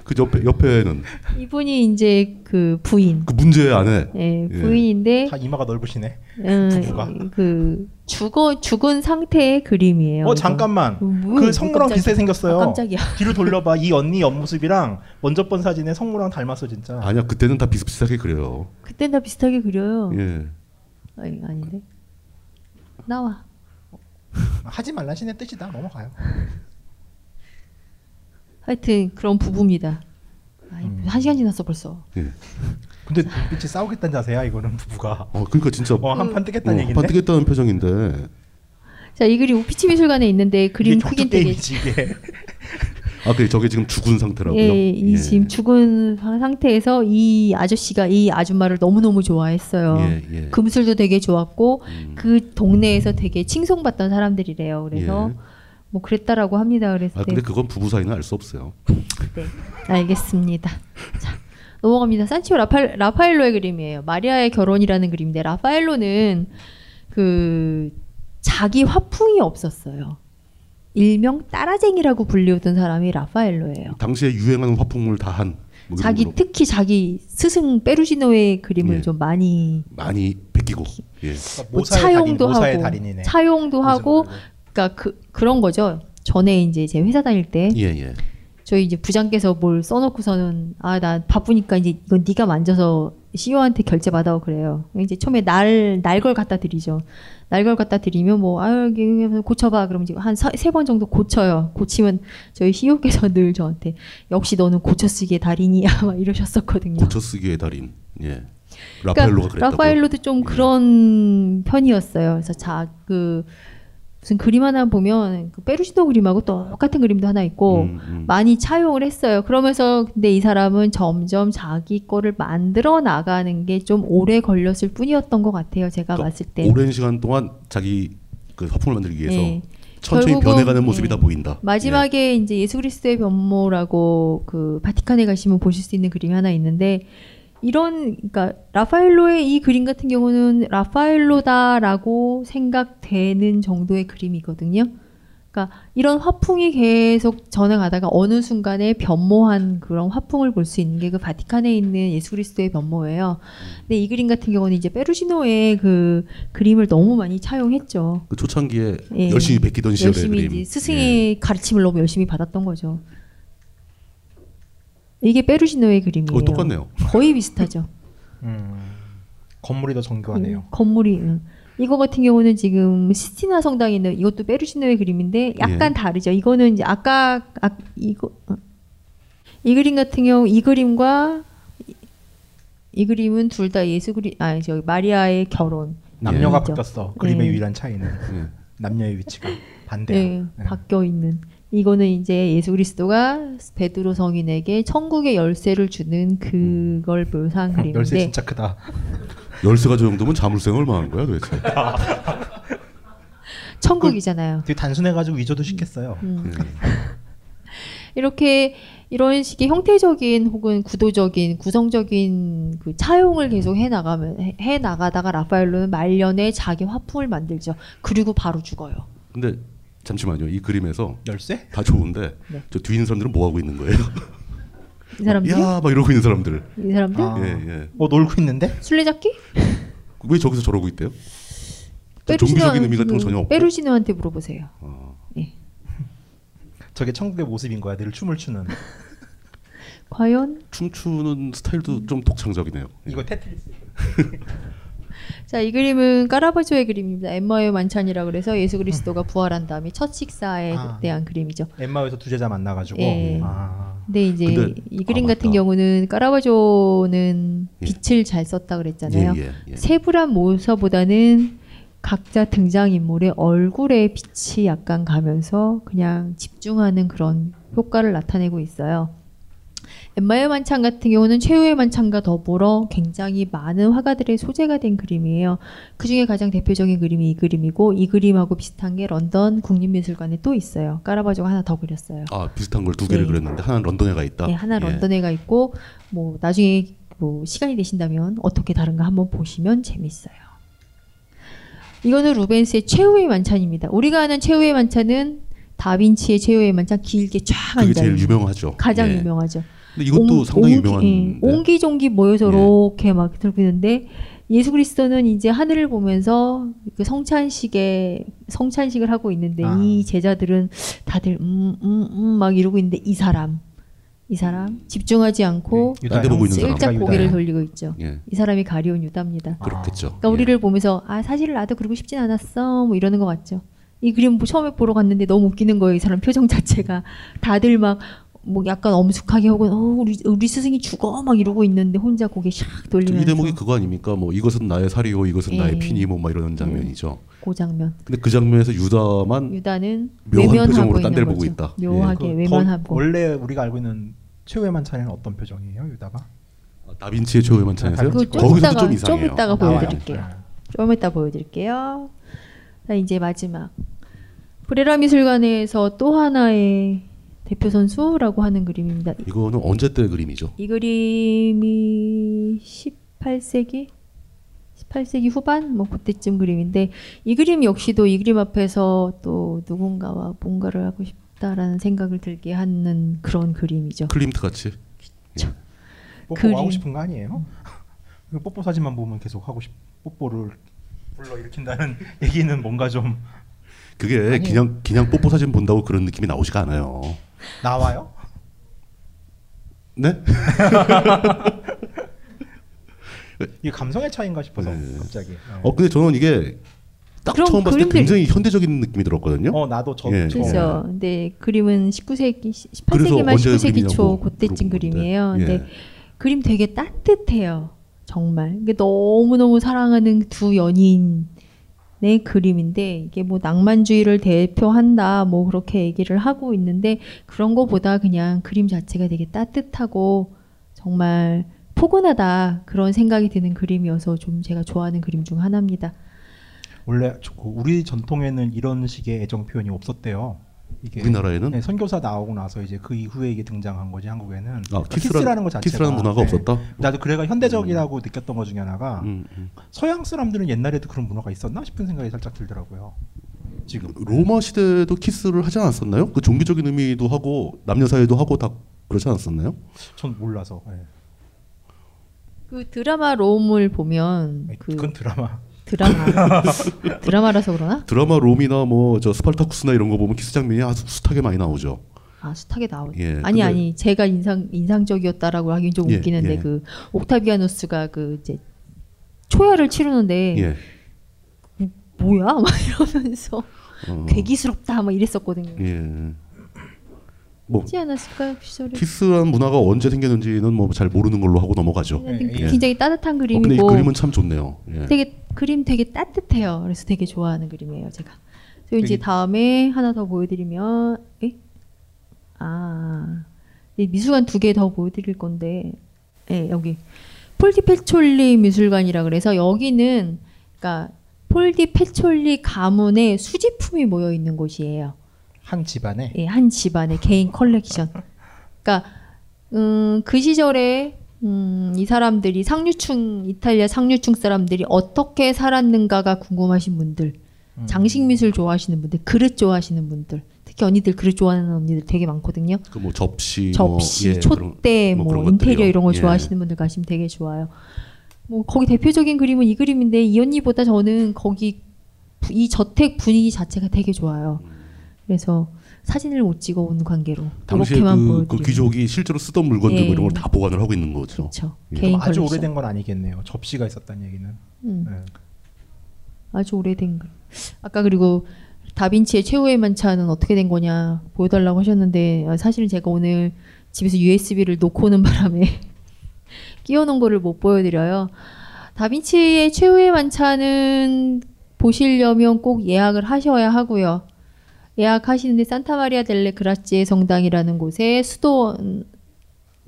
S5: 그 옆에 옆에는
S7: 이분이 이제 그 부인.
S5: 그 문제의 아내.
S7: 예,
S5: 예.
S7: 부인인데
S6: 다 이마가 넓으시네.
S7: 음,
S6: 부부가.
S7: 그 죽어 죽은 상태의 그림이에요.
S6: 어
S7: 이거.
S6: 잠깐만.
S7: 뭐,
S6: 그 성모랑
S7: 깜짝이야.
S6: 비슷하게 생겼어요.
S7: 아, 깜짝이야.
S6: 뒤로 돌려봐. 이 언니 옆모습이랑 먼저 본 사진에 성모랑 닮았어 진짜.
S5: 아니야 그때는 다 비슷비슷하게 그려요.
S7: 그땐 다 비슷하게 그려요.
S5: 예.
S7: 아니, 아닌데. 나와.
S6: 하지 말라시네 뜻이다. 넘어가요.
S7: 하여튼 그런 부부입니다. 아이,
S6: 음.
S7: 한 시간 지났어 벌써.
S6: 근데 눈빛이 싸우겠다는 자세야 이거는 부부가.
S5: 어 그러니까 진짜
S6: 어, 한판 뜨겠다는
S5: 어,
S6: 얘긴데.
S5: 한판 뜨겠다는 표정인데.
S7: 자, 이 그림 피치 미술관에 있는데 그림 크긴 되게.
S5: 아 그래 저게 지금 죽은 상태라고요?
S7: 예, 이 지금 죽은 상태에서 이 아저씨가 이 아줌마를 너무너무 좋아했어요.
S5: 예, 예.
S7: 금술도 되게 좋았고 그 동네에서 되게 칭송받던 사람들이래요. 그래서
S5: 예.
S7: 뭐 그랬다라고 합니다. 그래서
S5: 아 근데 그건 부부 사이는 알 수 없어요.
S7: 네, 알겠습니다. 자, 넘어갑니다. 산치오 라파, 라파엘로의 그림이에요. 마리아의 결혼이라는 그림인데 라파엘로는 그 자기 화풍이 없었어요. 일명 따라쟁이라고 불리우던 사람이 라파엘로예요.
S5: 당시에 유행하는 화풍을 다한 뭐
S7: 자기
S5: 걸로
S7: 특히 자기 스승 페루지노의 그림을
S5: 예.
S7: 좀 많이
S5: 많이 베끼고. 예.
S7: 뭐
S6: 모사의
S7: 차용도 하고
S6: 달인이네.
S7: 차용도 하고 그러니까 그 그런 거죠. 전에 이제 제 회사 다닐 때
S5: 예 예.
S7: 저희 이제 부장께서 뭘 써놓고서는 아 나 바쁘니까 이제 이건 네가 만져서 CEO한테 결제 받아오 그래요. 이제 처음에 날 날 걸 갖다 드리죠. 날 걸 갖다 드리면 뭐 아유 고쳐봐 그러면 이제 한 세 번 정도 고쳐요. 고치면 저희 CEO께서 늘 저한테 역시 너는 고쳐쓰기의 달인이야 막 이러셨었거든요.
S5: 고쳐쓰기의 달인. 예. 라파엘로가 그랬다고.
S7: 라파엘로도 좀 그런 편이었어요. 그래서 자그 무슨 그림 하나 보면 그 페루시노 그림하고 똑같은 그림도 하나 있고
S5: 음,
S7: 많이 차용을 했어요. 그러면서 근데 이 사람은 점점 자기 거를 만들어 나가는 게 좀 오래 걸렸을 뿐이었던 것 같아요. 제가 봤을 때.
S5: 오랜 시간 동안 자기 그 화풍을 만들기 위해서
S7: 예.
S5: 천천히
S7: 결국은,
S5: 변해가는 모습이
S7: 예.
S5: 다 보인다.
S7: 마지막에 이제 예수 그리스도의 변모라고 그 바티칸에 가시면 보실 수 있는 그림이 하나 있는데 이런 그러니까 라파엘로의 이 그림 같은 경우는 라파엘로다라고 생각되는 정도의 그림이거든요. 그러니까 이런 화풍이 계속 전해가다가 어느 순간에 변모한 그런 화풍을 볼 수 있는 게 그 바티칸에 있는 예수 그리스도의 변모예요. 근데 이 그림 같은 경우는 이제 페루시노의 그 그림을 너무 많이 차용했죠.
S5: 그 초창기에
S7: 예.
S5: 열심히 베끼던 시절의
S7: 열심히
S5: 그림. 예.
S7: 스승의 가르침을 너무 열심히 받았던 거죠. 이게 페루시노의 그림이에요.
S5: 어, 똑같네요.
S7: 거의 비슷하죠.
S6: 음, 건물이 더 정교하네요.
S7: 음, 건물이 음. 이거 같은 경우는 지금 시스티나 성당에 있는 이것도 페루시노의 그림인데 약간
S5: 예.
S7: 다르죠. 이거는 이제 아까 아, 이거 어. 이 그림 같은 경우 이 그림과 이, 이 그림은 둘 다 예수 그리 아 저기 마리아의 결혼
S6: 남녀가
S7: 그림이죠.
S6: 바뀌었어. 그림의
S7: 예.
S6: 유일한 차이는 남녀의 위치가 반대야.
S7: 네, 바뀌어 있는. 이거는 이제 예수 그리스도가 베드로 성인에게 천국의 열쇠를 주는 그걸 묘사한 그림인데
S6: 열쇠 진짜 크다.
S5: 열쇠가 저 정도면 자물쇠가 얼마 하는 거야 도대체?
S7: 천국이잖아요.
S6: 되게 단순해가지고 위조도 쉽겠어요.
S7: 음. 이렇게 이런 식의 형태적인 혹은 구도적인 구성적인 그 차용을 계속 해 나가면 해- 해 나가다가 라파엘로는 말년에 자기 화풍을 만들죠. 그리고 바로 죽어요.
S5: 근데 잠시만요. 이 그림에서
S6: 열쇠?
S5: 다 좋은데
S7: 네.
S5: 저 뒤에 있는 사람들은 뭐 하고 있는 거예요?
S7: 이 사람들이
S5: 야, 막 이러고 있는 사람들.
S7: 이 사람들
S6: 아.
S5: 예, 예.
S6: 뭐 놀고 있는데?
S7: 술래잡기?
S5: 왜 저기서 저러고 있대요? 저 좀비적인 의미 같은 건 전혀 없고.
S7: 페루시노한테 물어보세요. 예.
S6: 저게 천국의 모습인 거야. 늘 춤을 추는.
S7: 과연
S5: 춤추는 스타일도 좀 독창적이네요.
S6: 이거 테트리스.
S7: 자, 이 그림은 까라바조의 그림입니다. 엠마의 만찬이라 그래서 예수 그리스도가 부활한 다음에 첫 식사에
S6: 아.
S7: 대한 그림이죠.
S6: 엠마에서 두 제자 만나가지고.
S7: 예.
S6: 아.
S7: 근데 이제
S5: 근데-
S7: 이 그림
S5: 아,
S7: 같은. 경우는 까라바조는 빛을 잘 썼다 그랬잖아요.
S5: 예, 예, 예.
S7: 세부란 모서보다는 각자 등장 인물의 얼굴에 빛이 약간 가면서 그냥 집중하는 그런 효과를 나타내고 있어요. 엠마의 만찬 같은 경우는 최후의 만찬과 더불어 굉장히 많은 화가들의 소재가 된 그림이에요. 그 중에 가장 대표적인 그림이 이 그림이고 이 그림하고 비슷한 게 런던 국립미술관에 또 있어요. 까라바조가 하나 더 그렸어요.
S5: 아 비슷한 걸 두 개를
S7: 예.
S5: 그렸는데 하나는 런던에 가 있다.
S7: 네, 하나
S5: 예.
S7: 런던에 가 있고 뭐 나중에 뭐 시간이 되신다면 어떻게 다른가 한번 보시면 재밌어요. 이거는 루벤스의 최후의 만찬입니다. 우리가 아는 최후의 만찬은 다빈치의 최후의 만찬 길게 쫙
S5: 그게
S7: 앉아
S5: 제일
S7: 있는
S5: 유명하죠.
S7: 가장
S5: 예.
S7: 유명하죠.
S5: 근데 이것도 상당히 유명한.
S7: 예, 옹기종기 모여서 이렇게 막 들고 있는데 예수 그리스도는 이제 하늘을 보면서 그 성찬식에 성찬식을 하고 있는데
S6: 아.
S7: 이 제자들은 다들 음 음 음 막 이러고 있는데 이 사람 이 사람 집중하지 않고
S5: 네, 딴데 보고 있는 사람.
S7: 슬쩍
S5: 유다예요.
S7: 고개를 돌리고 있죠.
S5: 예.
S7: 이 사람이 가리온 유다입니다.
S5: 그렇겠죠.
S7: 그러니까 우리를 보면서 아 사실 나도 그러고 싶진 않았어 뭐 이러는 것 같죠. 이 그림 뭐 처음에 보러 갔는데 너무 웃기는 거예요. 이 사람 표정 자체가 다들 막 뭐 약간 엄숙하게 하고 어 우리 우리 스승이 죽어 막 이러고 있는데 혼자 고개
S5: 샥이
S7: 돌리면서
S5: 대목이 그거 아닙니까? 뭐 이것은 나의 살이요, 이것은
S7: 예.
S5: 나의 피니 뭐막 이런 장면이죠.
S7: 그 장면.
S5: 근데 그 장면에서 유다만
S7: 유다는
S5: 묘한 표정으로 딴 데를. 보고 있다.
S7: 묘하게
S5: 예.
S6: 그
S7: 외면하고.
S6: 더- 원래 우리가 알고 있는 최후의 만찬에는 어떤 표정이에요, 유다가?
S5: 다빈치의 최후의 만찬에서요?
S7: 그거 좀
S5: 이상해요.
S7: 좀 이따가
S6: 나와요.
S7: 보여드릴게요. 좀 이따 보여드릴게요. 자 이제 마지막 브레라 미술관에서 또 하나의 대표 선수라고 하는 그림입니다.
S5: 이거는 언제 때 그림이죠?
S7: 이 그림이 18세기 18세기 후반 뭐 그때쯤 그림인데 이 그림 역시도 이 그림 앞에서 또 누군가와 뭔가를 하고 싶다라는 생각을 들게 하는 그런 그림이죠.
S5: 클림트 같이.
S6: 뽀뽀
S7: 그림.
S6: 하고 싶은 거 아니에요? 그 뽀뽀 사진만 보면 계속 하고 싶 뽀뽀를 불러 일으킨다는 얘기는 뭔가 좀
S5: 그게
S6: 아니에요.
S5: 그냥 그냥 뽀뽀 사진 본다고 그런 느낌이 나오지가 않아요.
S6: 나와요?
S5: 네?
S6: 이게 감성의 차이인가 싶어서 갑자기. 네.
S5: 어 근데 저는 이게 딱 처음 봤을 때
S7: 그림들-
S5: 굉장히 현대적인 느낌이 들었거든요.
S6: 어 나도 저
S5: 예.
S7: 그렇죠. 근데 그림은 19세기,
S5: 그래서
S7: 18세기 말
S5: 언제
S7: 19세기 초
S5: 그림이냐고
S7: 그때쯤 그림이에요.
S5: 예.
S7: 근데 그림 되게 따뜻해요. 정말 이게 너무 너무 사랑하는 두 연인 의 그림인데 이게 뭐 낭만주의를 대표한다 뭐 그렇게 얘기를 하고 있는데 그런 거보다 그냥 그림 자체가 되게 따뜻하고 정말 포근하다 그런 생각이 드는 그림이어서 좀 제가 좋아하는 그림 중 하나입니다.
S6: 원래 저- 그 우리 전통에는 이런 식의 애정 표현이 없었대요. 이게
S5: 우리나라에는?
S6: 네, 선교사 나오고 나서 이제 그 이후에 이게 등장한 거지 한국에는.
S5: 아,
S6: 그
S5: 키스라-
S6: 키스라 는 거 자체가 네.
S5: 키스라는 문화가 없었다?
S6: 나도 그래가 현대적이라고 느꼈던 것 중에 하나가
S5: 음, 음.
S6: 서양 사람들은 옛날에도 그런 문화가 있었나 싶은 생각이 살짝 들더라고요. 지금
S5: 로마 시대도 키스를 하지 않았었나요? 그 종교적인 의미도 하고 남녀 사이도 하고 다 그렇지 않았었나요?
S6: 전 몰라서. 예.
S7: 그 드라마 롬을 보면 그
S6: 그건 드라마.
S7: 드라마 드라마라서 그러나?
S5: 드라마 롬이나 뭐 저 스파르타쿠스나 이런 거 보면 키스 장면이 아주 숱하게 많이 나오죠.
S7: 아 숱하게 나오죠.
S5: 예,
S7: 아니 아니 제가 인상 인상적이었다라고 하긴 좀
S5: 예,
S7: 웃기는데
S5: 예.
S7: 그 옥타비아누스가 그 이제 초야를 치르는데
S5: 예.
S7: 뭐, 뭐야 막 이러면서
S5: 어.
S7: 괴기스럽다 막 이랬었거든요.
S5: 예. 뭐
S7: 하지 않았을까요 그 시절에?
S5: 키스란 문화가 언제 생겼는지는 뭐 잘 모르는 걸로 하고 넘어가죠.
S7: 근데
S5: 예.
S7: 굉장히 따뜻한
S5: 어, 근데 이
S7: 그림이고
S5: 그림은 참 좋네요. 예.
S7: 되게 그림 되게 따뜻해요. 그래서 되게 좋아하는 그림이에요, 제가. 그리고 이제 다음에 하나 더 보여드리면, 에? 아, 이 미술관 두 개 더 보여드릴 건데, 예, 여기 폴디 페촐리 미술관이라 그래서 여기는, 그러니까 폴디 페촐리 가문의 수집품이 모여 있는 곳이에요.
S6: 한 집안에.
S7: 예, 한 집안의 개인 컬렉션. 그러니까 음, 그 시절에 음, 이 사람들이 상류층 이탈리아 상류층 사람들이 어떻게 살았는가가 궁금하신 분들,
S6: 음.
S7: 장식 미술 좋아하시는 분들, 그릇 좋아하시는 분들, 특히 언니들 그릇 좋아하는 언니들 되게 많거든요.
S5: 그 뭐 접시,
S7: 접시,
S5: 뭐, 예,
S7: 촛대, 뭐,
S5: 그런
S7: 인테리어
S5: 것들이요.
S7: 이런 거
S5: 예.
S7: 좋아하시는 분들 가시면 되게 좋아요. 뭐 거기 대표적인 그림은 이 그림인데 이 언니보다 저는 거기 부- 이 저택 분위기 자체가 되게 좋아요. 그래서 사진을 못 찍어 온 관계로
S5: 당시에 그, 그 귀족이 실제로 쓰던 물건들
S7: 예.
S5: 뭐 이런 걸 다 보관을 하고 있는 거죠.
S7: 그렇죠.
S5: 예.
S7: 개인
S6: 아주
S7: 컬렉션.
S6: 오래된 건 아니겠네요. 접시가 있었다는 얘기는.
S7: 음.
S6: 네.
S7: 아주 오래된 그 아까 그리고 다빈치의 최후의 만찬은 어떻게 된 거냐 보여달라고 하셨는데 아, 사실은 제가 오늘 집에서 USB를 놓고 오는 바람에 끼워놓은 거를 못 보여드려요. 다빈치의 최후의 만찬은 보시려면 꼭 예약을 하셔야 하고요. 예약하시는데 산타마리아 델레 그라치에 성당이라는 곳에 수도원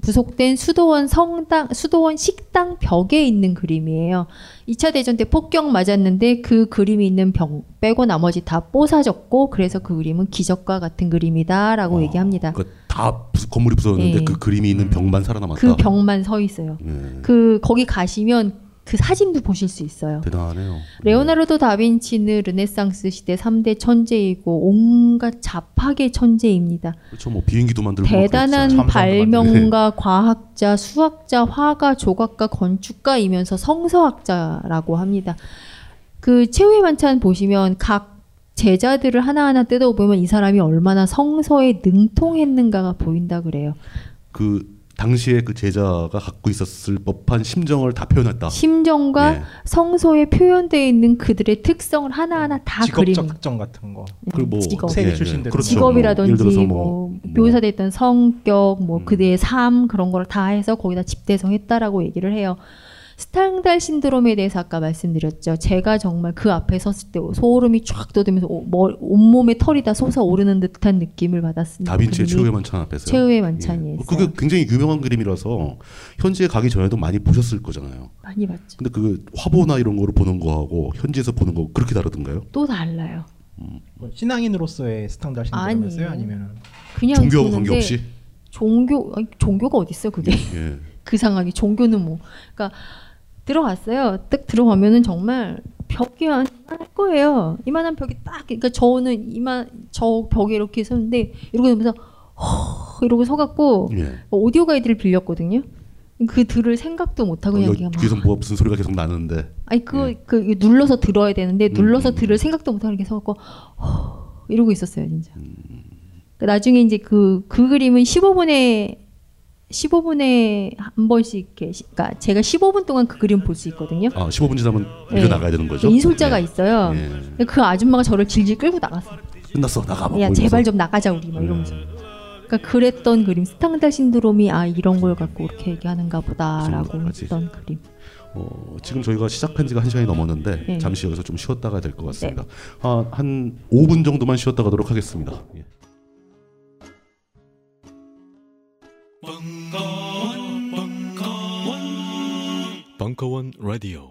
S7: 부속된 수도원 성당 수도원 식당 벽에 있는 그림이에요. 2차 대전 때 폭격 맞았는데 그 그림이 있는 벽 빼고 나머지 다 뽀사졌고 그래서 그 그림은 기적과 같은 그림이다라고 얘기합니다.
S5: 그러니까 다 부- 건물이 부서졌는데
S7: 예.
S5: 그 그림이 있는 벽만 살아남았다.
S7: 그 벽만 서 있어요.
S5: 예.
S7: 그 거기 가시면 그 사진도 보실 수 있어요.
S5: 대단하네요.
S7: 레오나르도 다빈치는 르네상스 시대 3대 천재이고 온갖 잡학의 천재입니다.
S5: 그렇죠. 뭐 비행기도 만들고
S7: 대단한
S5: 막 그랬어요.
S7: 발명가, 과학자, 수학자, 화가, 조각가, 건축가이면서 성서학자라고 합니다. 그 최후의 만찬 보시면 각 제자들을 하나하나 뜯어보면 이 사람이 얼마나 성서에 능통했는가가 보인다 그래요.
S5: 그 당시에 그 제자가 갖고 있었을 법한 심정을 다 표현했다.
S7: 심정과
S5: 예.
S7: 성서에 표현되어 있는 그들의 특성을 하나하나 다 그림.
S6: 직업적 특정 같은 거.
S5: 그리고 뭐
S7: 직업.
S6: 세계
S5: 예, 예.
S6: 출신들.
S5: 그렇죠.
S7: 직업이라든지
S5: 뭐
S7: 뭐,
S5: 뭐
S7: 묘사됐던 성격, 뭐
S5: 음.
S7: 그들의 삶 그런 걸 다 해서 거기다 집대성했다라고 얘기를 해요. 스탕달 신드롬에 대해서 아까 말씀드렸죠. 제가 정말 그 앞에 섰을 때 소름이 쫙 돋으면서 온몸에 털이 다 솟아오르는 듯한 느낌을 받았습니다.
S5: 다빈치의 최후의 만찬 앞에서
S7: 최후의 만찬이에요.
S5: 그게 굉장히 유명한 그림이라서 현지에 가기 전에도 많이 보셨을 거잖아요.
S7: 많이 봤죠.
S5: 근데 그 화보나 이런 거를 보는 거하고 현지에서 보는 거 그렇게 다르던가요?
S7: 또 달라요.
S6: 뭐 신앙인으로서의 스탕달 신드롬이었어요? 아니면은
S7: 그냥
S5: 종교하고
S7: 보는데
S5: 관계없이?
S7: 종교 아니, 종교가 어디 있어 그게?
S5: 예.
S7: 그 상황이 종교는 뭐 그러니까 들어갔어요. 딱 들어가면은 정말 벽이 한 거예요. 이만한 벽이 딱 그러니까 저는 이만 저 벽에 이렇게 섰는데 이러고 나면서 허 이러고 서갖고
S5: 예.
S7: 오디오 가이드를 빌렸거든요. 그 들을 생각도 못 하고 그냥
S5: 어,
S7: 막
S5: 뒤에서 뭐 무슨 소리가 계속 나는데
S7: 아니 그, 그 이게 눌러서 들어야 되는데
S5: 음,
S7: 눌러서 들을 생각도 못하고 이렇게 서갖고 허, 이러고 있었어요 진짜.
S5: 음.
S7: 그 나중에 이제 그, 그 그림은 15분에 15분에 한 번씩 이렇게 그러니까 제가 15분 동안 그 그림 볼 수 있거든요.
S5: 아, 15분 지나면
S7: 예.
S5: 밀려 네. 나가야 되는 거죠?
S7: 예, 인솔자가
S5: 네.
S7: 있어요.
S5: 예.
S7: 그 아줌마가 저를 질질 끌고 나갔어요.
S5: 끝났어 나가 봐.
S7: 야 제발 좀 나가자 우리 막 이러면서. 음. 그러니까 그랬던 그림 스탕달 신드롬이 아 이런 걸 갖고 이렇게 얘기하는가 보다라고 했던 그림.
S5: 어, 지금 저희가 시작한 지가 한 시간이 넘었는데
S7: 네.
S5: 잠시 여기서 좀 쉬었다가 될 것 같습니다. 네. 아, 한 5분 정도만 쉬었다 가도록 하겠습니다. 예.
S14: 벙커원, 벙커원, 벙커원 라디오.